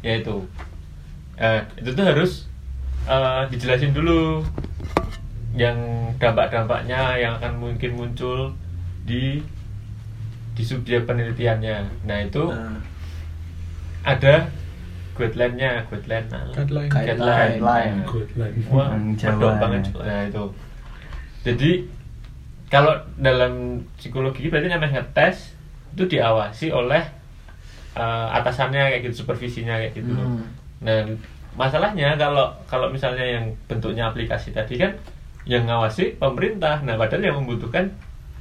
ya itu Eh, itu tuh harus eh, dijelasin dulu yang dampak-dampaknya yang akan mungkin muncul di di subjek penelitiannya nah itu Nah, ada guideline-nya guideline nah, Guideline. guideline, Guideline. Guideline. wah Jawa banget ya. nah itu jadi kalau dalam psikologi berarti namanya ngetes itu diawasi oleh eh, atasannya kayak gitu supervisinya kayak gitu loh. Hmm. nah masalahnya kalau kalau misalnya yang bentuknya aplikasi tadi kan yang ngawasi pemerintah nah padahal yang membutuhkan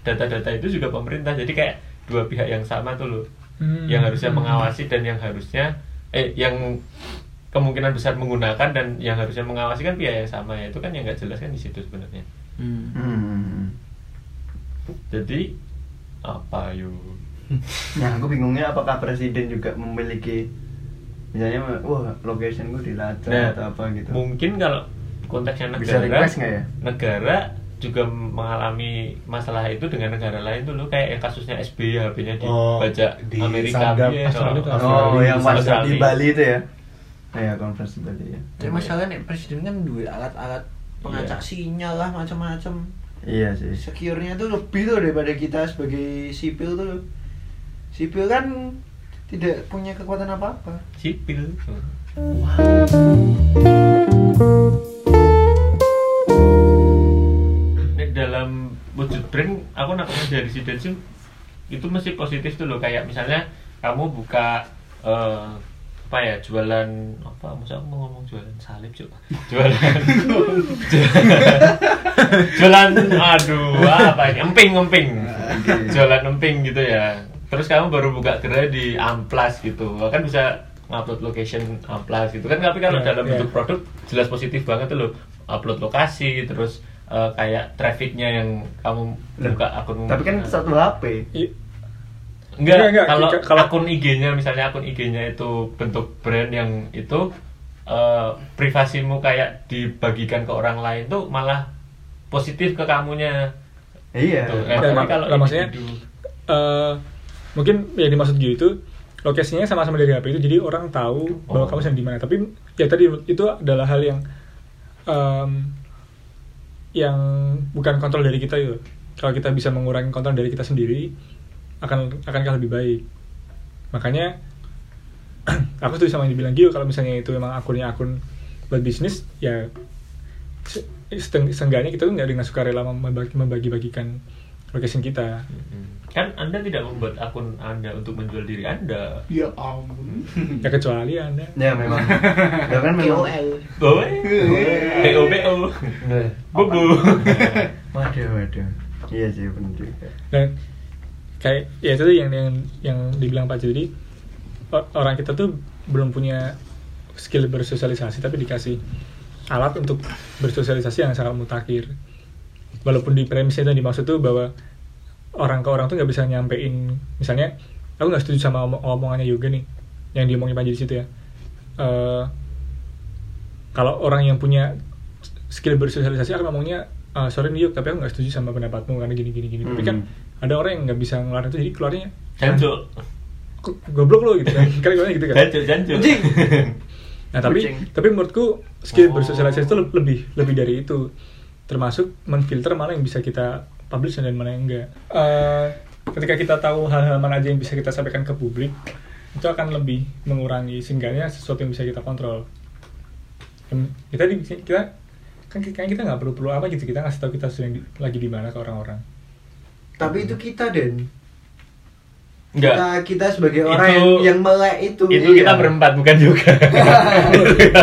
data-data itu juga pemerintah jadi kayak dua pihak yang sama tuh loh Hmm. yang harusnya Hmm. mengawasi dan yang harusnya eh yang kemungkinan besar menggunakan dan yang harusnya mengawasi kan pihak yang sama ya itu kan yang nggak jelas kan di situ sebenarnya hmm. Hmm. Jadi apa yo (laughs) Nah aku bingungnya apakah presiden juga memiliki misalnya wah location gue dilacak Nah, atau apa gitu. mungkin kalau konteksnya negara Bisa ya? negara juga mengalami masalah itu dengan negara lain tuh lo kayak yang kasusnya SBY HP-nya Oh, dibaca di Amerika Australia, oh, Australia. Oh, yang pas Australia. di Bali itu ya? Nah, ya conference di Bali ya. Tapi masalahnya presiden kan duit alat-alat pengacak Iya. sinyal lah macam-macam. Iya sih. Secure-nya tuh lebih tuh daripada kita sebagai sipil tuh. Sipil kan tidak punya kekuatan apa-apa. sipil Nek dalam wujud brand aku nangkepnya dari si sih itu mesti positif tuh loh kayak misalnya kamu buka eh, apa ya jualan apa masa aku mau ngomong jualan salib coba (laughs) jualan (laughs) jualan aduh apa ini emping emping. Jualan emping gitu ya. Terus kamu baru buka gerai di amplas gitu. Kan bisa ngupload location amplas gitu. Kan tapi kalau Ya, dalam ya. bentuk produk jelas positif banget tuh loh. Upload lokasi terus eh, kayak trafficnya yang kamu buka akun Tapi kan satu HP. I- Enggak, Enggak, enggak. kalau akun IG-nya misalnya akun IG-nya itu bentuk brand yang itu eh, privasimu kayak dibagikan ke orang lain tuh malah positif ke kamunya. Iya. Tuh, eh, Dan kalau lah, maksudnya, eh, mungkin yang dimaksud Gio itu lokasinya sama-sama dari HP itu jadi orang tahu bahwa Oh. kamu sedang di mana tapi ya tadi itu adalah hal yang em, yang bukan kontrol dari kita itu kalau kita bisa mengurangi kontrol dari kita sendiri akan akankah lebih baik. Makanya (clears throat) aku setuju sama yang dibilang Gio kalau misalnya itu memang akunnya akun buat bisnis ya seenggaknya kita tuh nggak dengan sukarela membagi membagi-bagikan location kita. Kan anda tidak membuat akun anda untuk menjual diri anda. Ya ampun. (laughs) ya kecuali anda. Ya memang. (laughs) Ya kan memang. KOL boy bo bo bobo waduh waduh. Iya sih benar juga. Dan kayak ya itu tuh yang yang yang dibilang Pak o- orang kita tuh belum punya skill bersosialisasi tapi dikasih alat untuk bersosialisasi yang sangat mutakhir. Walaupun di premisnya itu dimaksud tuh bahwa orang ke orang tuh nggak bisa nyampein misalnya aku nggak setuju sama omong- omongannya Yoga nih yang diomongin Panji di situ ya. Eh, kalau orang yang punya skill bersosialisasi akan ngomongnya "Ah, sorry nih Yuk, tapi aku nggak setuju sama pendapatmu karena gini gini gini. Tapi kan Hmm. Ada orang yang nggak bisa ngeluarin itu jadi keluarnya jancuk. "Kok goblok lo gitu kan? (laughs) Kan keluarnya gitu kan? Jancuk jancuk. (laughs) Nah tapi Kucing. tapi menurutku skill Oh. bersosialisasi itu le- lebih lebih dari itu. Termasuk menfilter mana yang bisa kita publish dan mana yang enggak Eh, ketika kita tahu hal-hal mana aja yang bisa kita sampaikan ke publik itu akan lebih mengurangi sehingga sesuatu yang bisa kita kontrol. Kita di kita kan kayaknya kita nggak perlu perlu apa gitu kita ngasih tahu kita sedang lagi di mana ke orang-orang tapi itu kita dan enggak kita kita sebagai Itu- orang yang yang melek itu. itu kita iya. berempat bukan juga. Itu (laughs) kita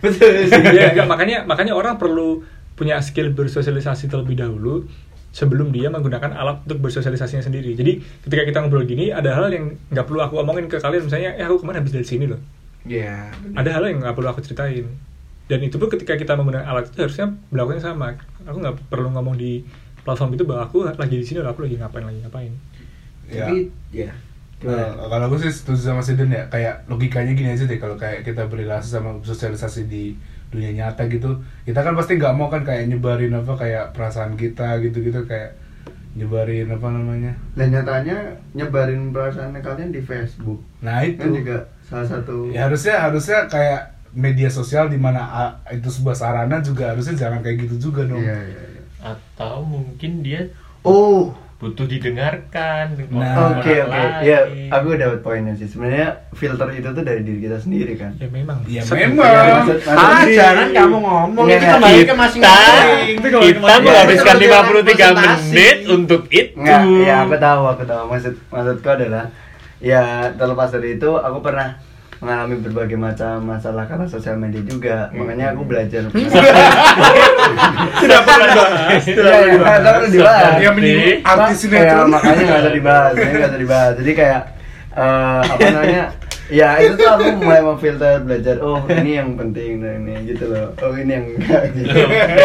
betul. (laughs) Sih ya enggak, makanya makanya orang perlu punya skill bersosialisasi terlebih dahulu sebelum dia menggunakan alat untuk bersosialisasinya sendiri. Jadi ketika kita ngobrol gini ada hal yang nggak perlu aku omongin ke kalian. Misalnya eh aku kemarin habis dari sini loh. Ya ada hal yang nggak perlu aku ceritain. Dan itu pun ketika kita menggunakan alat itu harusnya melakukan yang sama. Aku nggak perlu ngomong di platform itu bahwa aku lagi di sini aku lagi ngapain lagi ngapain Ya. tapi ya gimana Kalau kalau aku sih setuju sama Sidon ya, kayak logikanya gini aja deh kalau kayak kita berrelasi sama sosialisasi di dunia nyata gitu, kita kan pasti nggak mau kan kayak nyebarin apa kayak perasaan kita gitu-gitu kayak nyebarin apa namanya. dan nyatanya nyebarin perasaan kalian di Facebook Nah itu kan juga salah satu ya harusnya harusnya kayak media sosial di mana ah, itu sebuah sarana juga harusnya jangan kayak gitu juga dong. iya iya iya atau mungkin dia oh butuh didengarkan Nah. Oke oke, lain. ya aku dapat poinnya sih. Sebenarnya filter itu tuh dari diri kita sendiri kan. ya memang Ya Set- memang. Ya, maksud- ah jangan kamu ngomong Nggak, itu nggak. kembali ke kita masing-masing kita menghabiskan Ya, 53 presentasi. menit untuk itu Enggak, ya aku tahu, aku tahu. Maksud maksudku adalah ya terlepas dari itu aku pernah mengalami berbagai macam masalah karena sosial media juga. Makanya aku belajar. tidak pernah dibahas tidak Iya, pernah iya, dibahas. perlu dibahas. Dia Ma- artis sinetron. makanya nggak usah dibahas, ini nggak usah dibahas. Jadi kayak eh, apa namanya? Ya itu tuh aku mulai memfilter belajar. Oh ini yang penting dan ini gitu loh. Oh ini yang enggak gitu.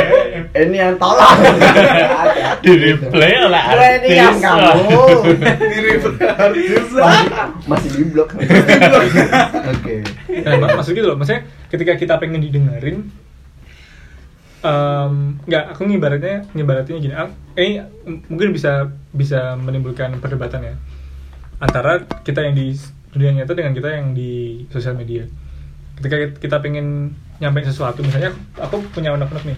(laughs) ini yang tolong. (laughs) di replay oleh Oh, ini yang artis kamu. Di replay artis. masih, masih di blok. (laughs) Oke. Nah, mak- maksud gitu loh, maksudnya ketika kita pengen didengerin, em, nggak, aku ngibaratnya, ngibaratnya gini, ah, ini m- mungkin bisa bisa menimbulkan perdebatan ya antara kita yang di dunia nyata dengan kita yang di sosial media. Ketika kita pengen nyampein sesuatu, misalnya aku punya unek-unek nih,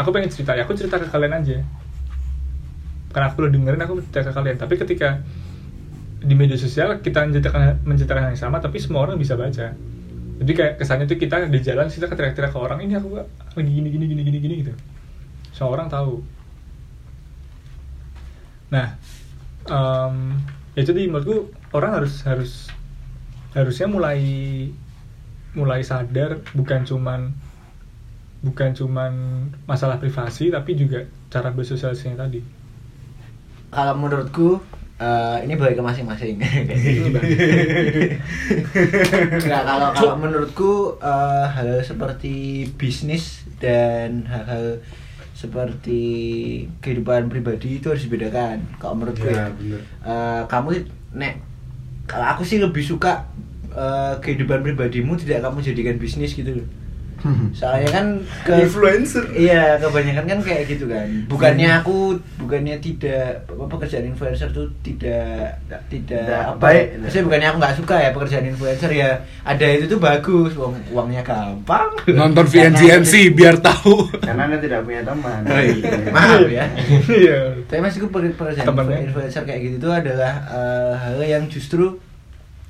aku pengen cerita, ya aku cerita ke kalian aja. Karena aku udah dengerin, aku cerita ke kalian. Tapi ketika di media sosial kita menceritakan menceritakan yang sama tapi semua orang bisa baca jadi kayak kesannya tuh kita di jalan kita teriak-teriak ke orang ini aku lagi gini gini gini gini gini gitu semua orang tahu nah em, ya jadi menurutku orang harus harus harusnya mulai mulai sadar bukan cuman bukan cuman masalah privasi tapi juga cara bersosialisasinya tadi. Kalau menurutku eh, ini balik ke masing-masing. (laughs) Nggak, kalau kalau menurutku eh, hal seperti bisnis dan hal-hal seperti kehidupan pribadi itu harus dibedakan. Kalau menurutku Ya, ya, bener. Eh, kamu nek kalau aku sih lebih suka eh, kehidupan pribadimu tidak kamu jadikan bisnis gitu loh soalnya kan ke Influencer. iya kebanyakan kan kayak gitu kan bukannya aku bukannya tidak apa pekerjaan influencer tuh tidak tidak Tidak apa baik. ya, maksudnya bukannya aku nggak suka ya pekerjaan influencer ya ada itu tuh bagus uang uangnya gampang Nonton VNGMC biar tahu. Karena anda tidak punya teman. Oh, iya. maaf ya iya tapi per- pekerjaan Temennya. influencer kayak gitu tuh adalah eh, hal yang justru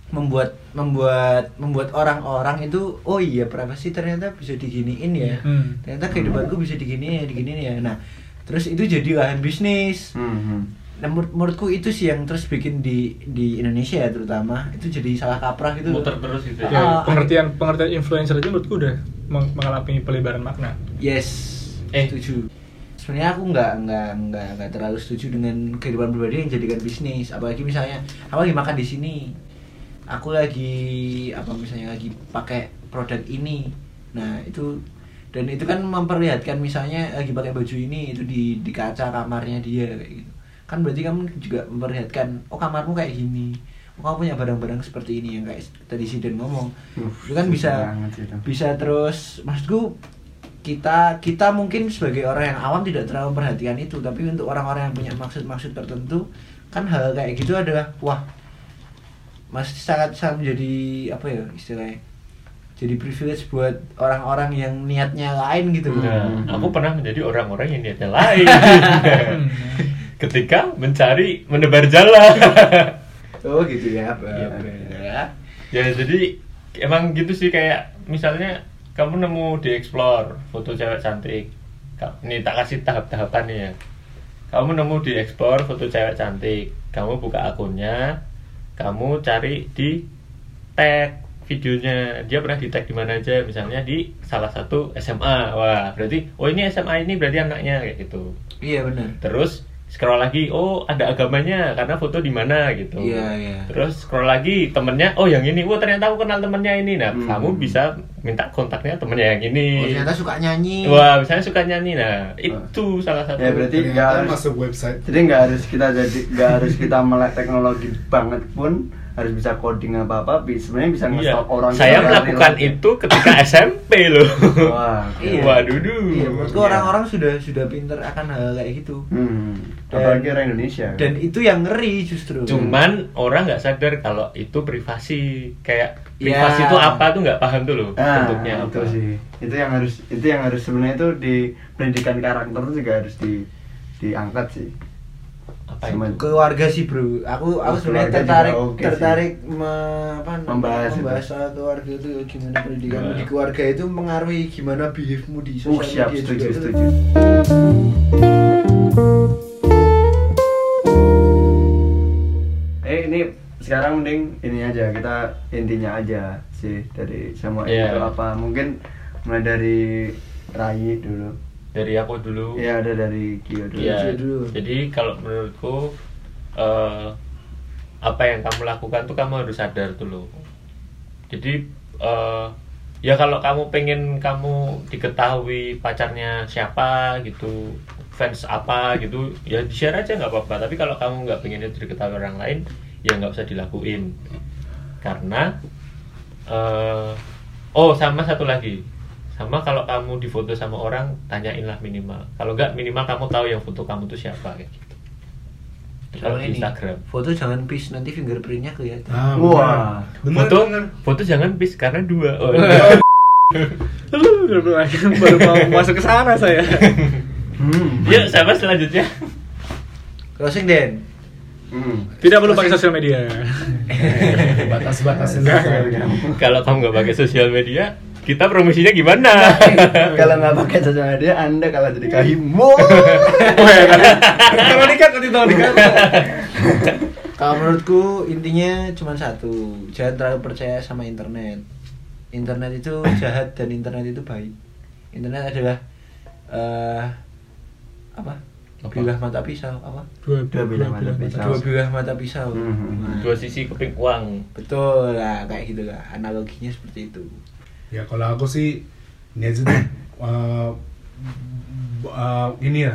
membuat membuat membuat orang-orang itu oh iya privasi ternyata bisa diginiin ya Hmm. ternyata kehidupanku bisa diginiin ya diginiin ya nah terus itu jadi lahan bisnis Hmm. Nah, menur- menurutku itu sih yang terus bikin di di Indonesia ya terutama itu jadi salah kaprah gitu. muter terus itu Ah, Ya, ah. pengertian pengertian influencer itu menurutku udah meng- mengalami pelebaran makna. Yes, Eh. setuju. Sebenarnya aku nggak nggak nggak nggak terlalu setuju dengan kehidupan pribadi yang jadikan bisnis. Apalagi misalnya aku lagi makan di sini, aku lagi apa misalnya lagi pakai produk ini. Nah itu dan itu kan memperlihatkan misalnya lagi pakai baju ini itu di di kaca kamarnya dia kayak gitu. Kan berarti kamu juga memperlihatkan oh kamarmu kayak gini. Oh, kamu punya barang-barang seperti ini yang kayak tadi Siden ngomong. Uh, itu kan bisa banget itu. bisa terus maksudku kita kita mungkin sebagai orang yang awam tidak terlalu memperhatikan itu tapi untuk orang-orang yang punya maksud-maksud tertentu kan hal kayak gitu adalah wah masih sangat sangat menjadi apa ya istilahnya jadi privilege buat orang-orang yang niatnya lain gitu. Nah, Hmm. aku pernah menjadi orang-orang yang niatnya lain. (laughs) Ketika mencari menebar jala. (laughs) oh gitu ya Pak. Iya, ya. ya jadi emang gitu sih kayak misalnya kamu nemu di explore foto cewek cantik. Ini tak kasih tahap-tahapan nih ya. Kamu nemu di explore foto cewek cantik. Kamu buka akunnya, kamu cari di tag videonya. Dia pernah di tag di mana aja misalnya di salah satu SMA wah berarti oh ini SMA ini berarti anaknya kayak gitu. Iya benar. Terus scroll lagi oh ada agamanya karena foto di mana gitu. Iya, iya. terus scroll lagi temennya oh yang ini wah ternyata aku kenal temennya ini. Nah Hmm. kamu bisa minta kontaknya temennya yang ini. Oh, ternyata suka nyanyi. Wah misalnya suka nyanyi. Nah itu salah satu. Ya, berarti nggak harus masuk website. jadi nggak harus kita jadi nggak harus kita melek teknologi banget pun harus bisa coding apa apa sebenarnya bisa Iya. nge orang saya melakukan real. itu ketika SMP loh wah (laughs) Iya. waduh duh. iya menurutku Iya. orang-orang sudah sudah pinter akan hal kayak gitu hmm. Dan- apalagi orang Indonesia dan itu yang ngeri justru cuman orang nggak sadar kalau itu privasi kayak privasi Ya. itu apa tuh nggak paham tuh loh Nah, bentuknya itu apa sih itu yang harus itu yang harus sebenarnya itu di pendidikan karakter itu juga harus di diangkat sih apa Sama- itu keluarga sih bro aku aku Oh, sebenarnya tertarik sih. tertarik me- apa Membahas itu. membahas soal keluarga itu gimana pendidikan Nah. di keluarga itu mengaruhi gimana behavemu di uh sosial siap media setuju juga setuju eh ini sekarang mending ini aja kita intinya aja sih dari semua Iya. itu apa mungkin mulai dari Rai dulu dari aku dulu ya ada dari Kio dulu Iya, Aja dulu. jadi kalau menurutku eh, apa yang kamu lakukan tuh kamu harus sadar dulu. Jadi eh, ya kalau kamu pengen kamu diketahui pacarnya siapa gitu, fans apa gitu, ya di share aja nggak apa-apa. Tapi kalau kamu nggak pengen itu diketahui orang lain, ya nggak usah dilakuin. Karena eh, oh sama satu lagi, sama kalau kamu difoto sama orang tanyainlah minimal kalau nggak minimal kamu tahu yang foto kamu tuh siapa kayak gitu Itu kalau di Instagram foto jangan peace nanti fingerprintnya kelihatan Ah, Wah. bener. foto bener, foto jangan bis karena dua oh, iya. Lu (laughs) baru mau masuk ke sana saya. hmm. yuk siapa selanjutnya closing Den Hmm. Tidak perlu pakai sosial media. Enggak, juga. enggak. kalau kamu nggak pakai sosial media kita promosinya gimana? (laughs) Kalau nggak pakai sosial media anda kalau jadi kahimo (laughs) tolong dikat nanti tolong dikat. kalau menurutku intinya cuma satu. Jangan terlalu percaya sama internet. Internet itu jahat dan internet itu baik. Internet adalah eh apa? Apa? bilah mata pisau. Apa? Dua Dua bilah mata pisau. dua bilah mata pisau. Mhm. Nah, dua sisi keping uang. Betul lah kayak gitu lah. Analoginya seperti itu ya kalau aku sih ini aja uh, uh, ini ya.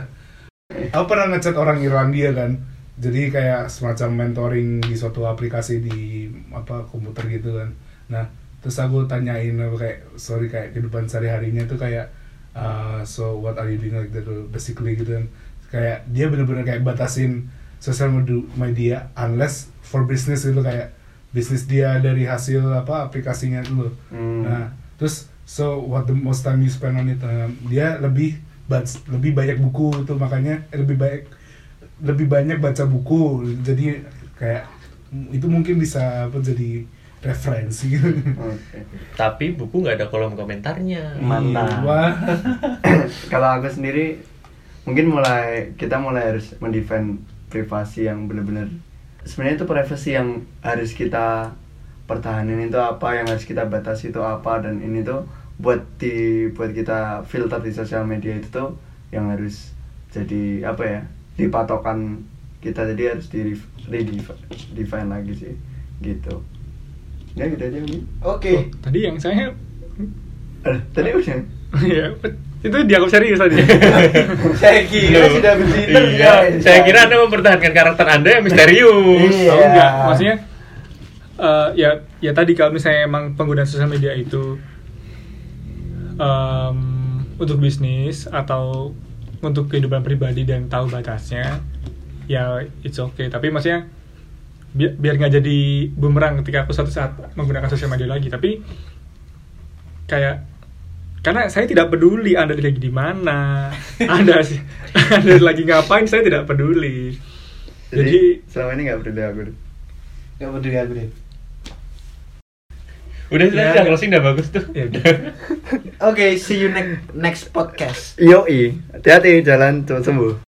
Aku pernah ngechat orang Irlandia kan. Jadi kayak semacam mentoring di suatu aplikasi di apa komputer gitu kan. Nah terus aku tanyain apa kayak sorry kayak kehidupan sehari harinya tuh kayak uh, so what are you doing like that basically gitu kan. Kayak dia bener-bener kayak batasin sosial media unless for business gitu kayak bisnis dia dari hasil apa aplikasinya itu Hmm. nah terus so what the most time you spend on it uh, dia lebih bac- lebih banyak buku tuh makanya eh, lebih banyak lebih banyak baca buku jadi kayak mm, itu mungkin bisa apa jadi referensi gitu (laughs) Oke. tapi buku nggak ada kolom komentarnya Mantap. Wah. (laughs) kalau aku sendiri mungkin mulai kita mulai harus mendefend privasi yang benar-benar sebenarnya itu privasi yang harus kita pertahanin itu apa yang harus kita batasi itu apa dan ini tuh buat di buat kita filter di sosial media itu tuh yang harus jadi apa ya dipatokan kita jadi harus di redefine lagi sih gitu ya gitu aja. Oke. Oh, tadi yang saya Aduh, tadi udah ya itu dianggap serius tadi (laughs) Saya kira Loh. sudah begitu. Iya, saya kira Anda mempertahankan karakter Anda yang misterius. Iya. Oh enggak, maksudnya eh, ya ya tadi kalau misalnya emang penggunaan sosial media itu em, untuk bisnis atau untuk kehidupan pribadi dan tahu batasnya, ya it's okay. Tapi maksudnya biar biar nggak jadi bumerang ketika aku suatu saat menggunakan sosial media lagi. Tapi kayak karena saya tidak peduli anda lagi di mana, (laughs) anda (laughs) anda lagi ngapain, saya tidak peduli. jadi Jadi selama ini nggak peduli aku deh. Gak peduli aku deh. Udah sudah Ya. sudah closing udah bagus tuh. ya udah. Oke, see you next next podcast. Yoi, hati-hati jalan cepat sembuh.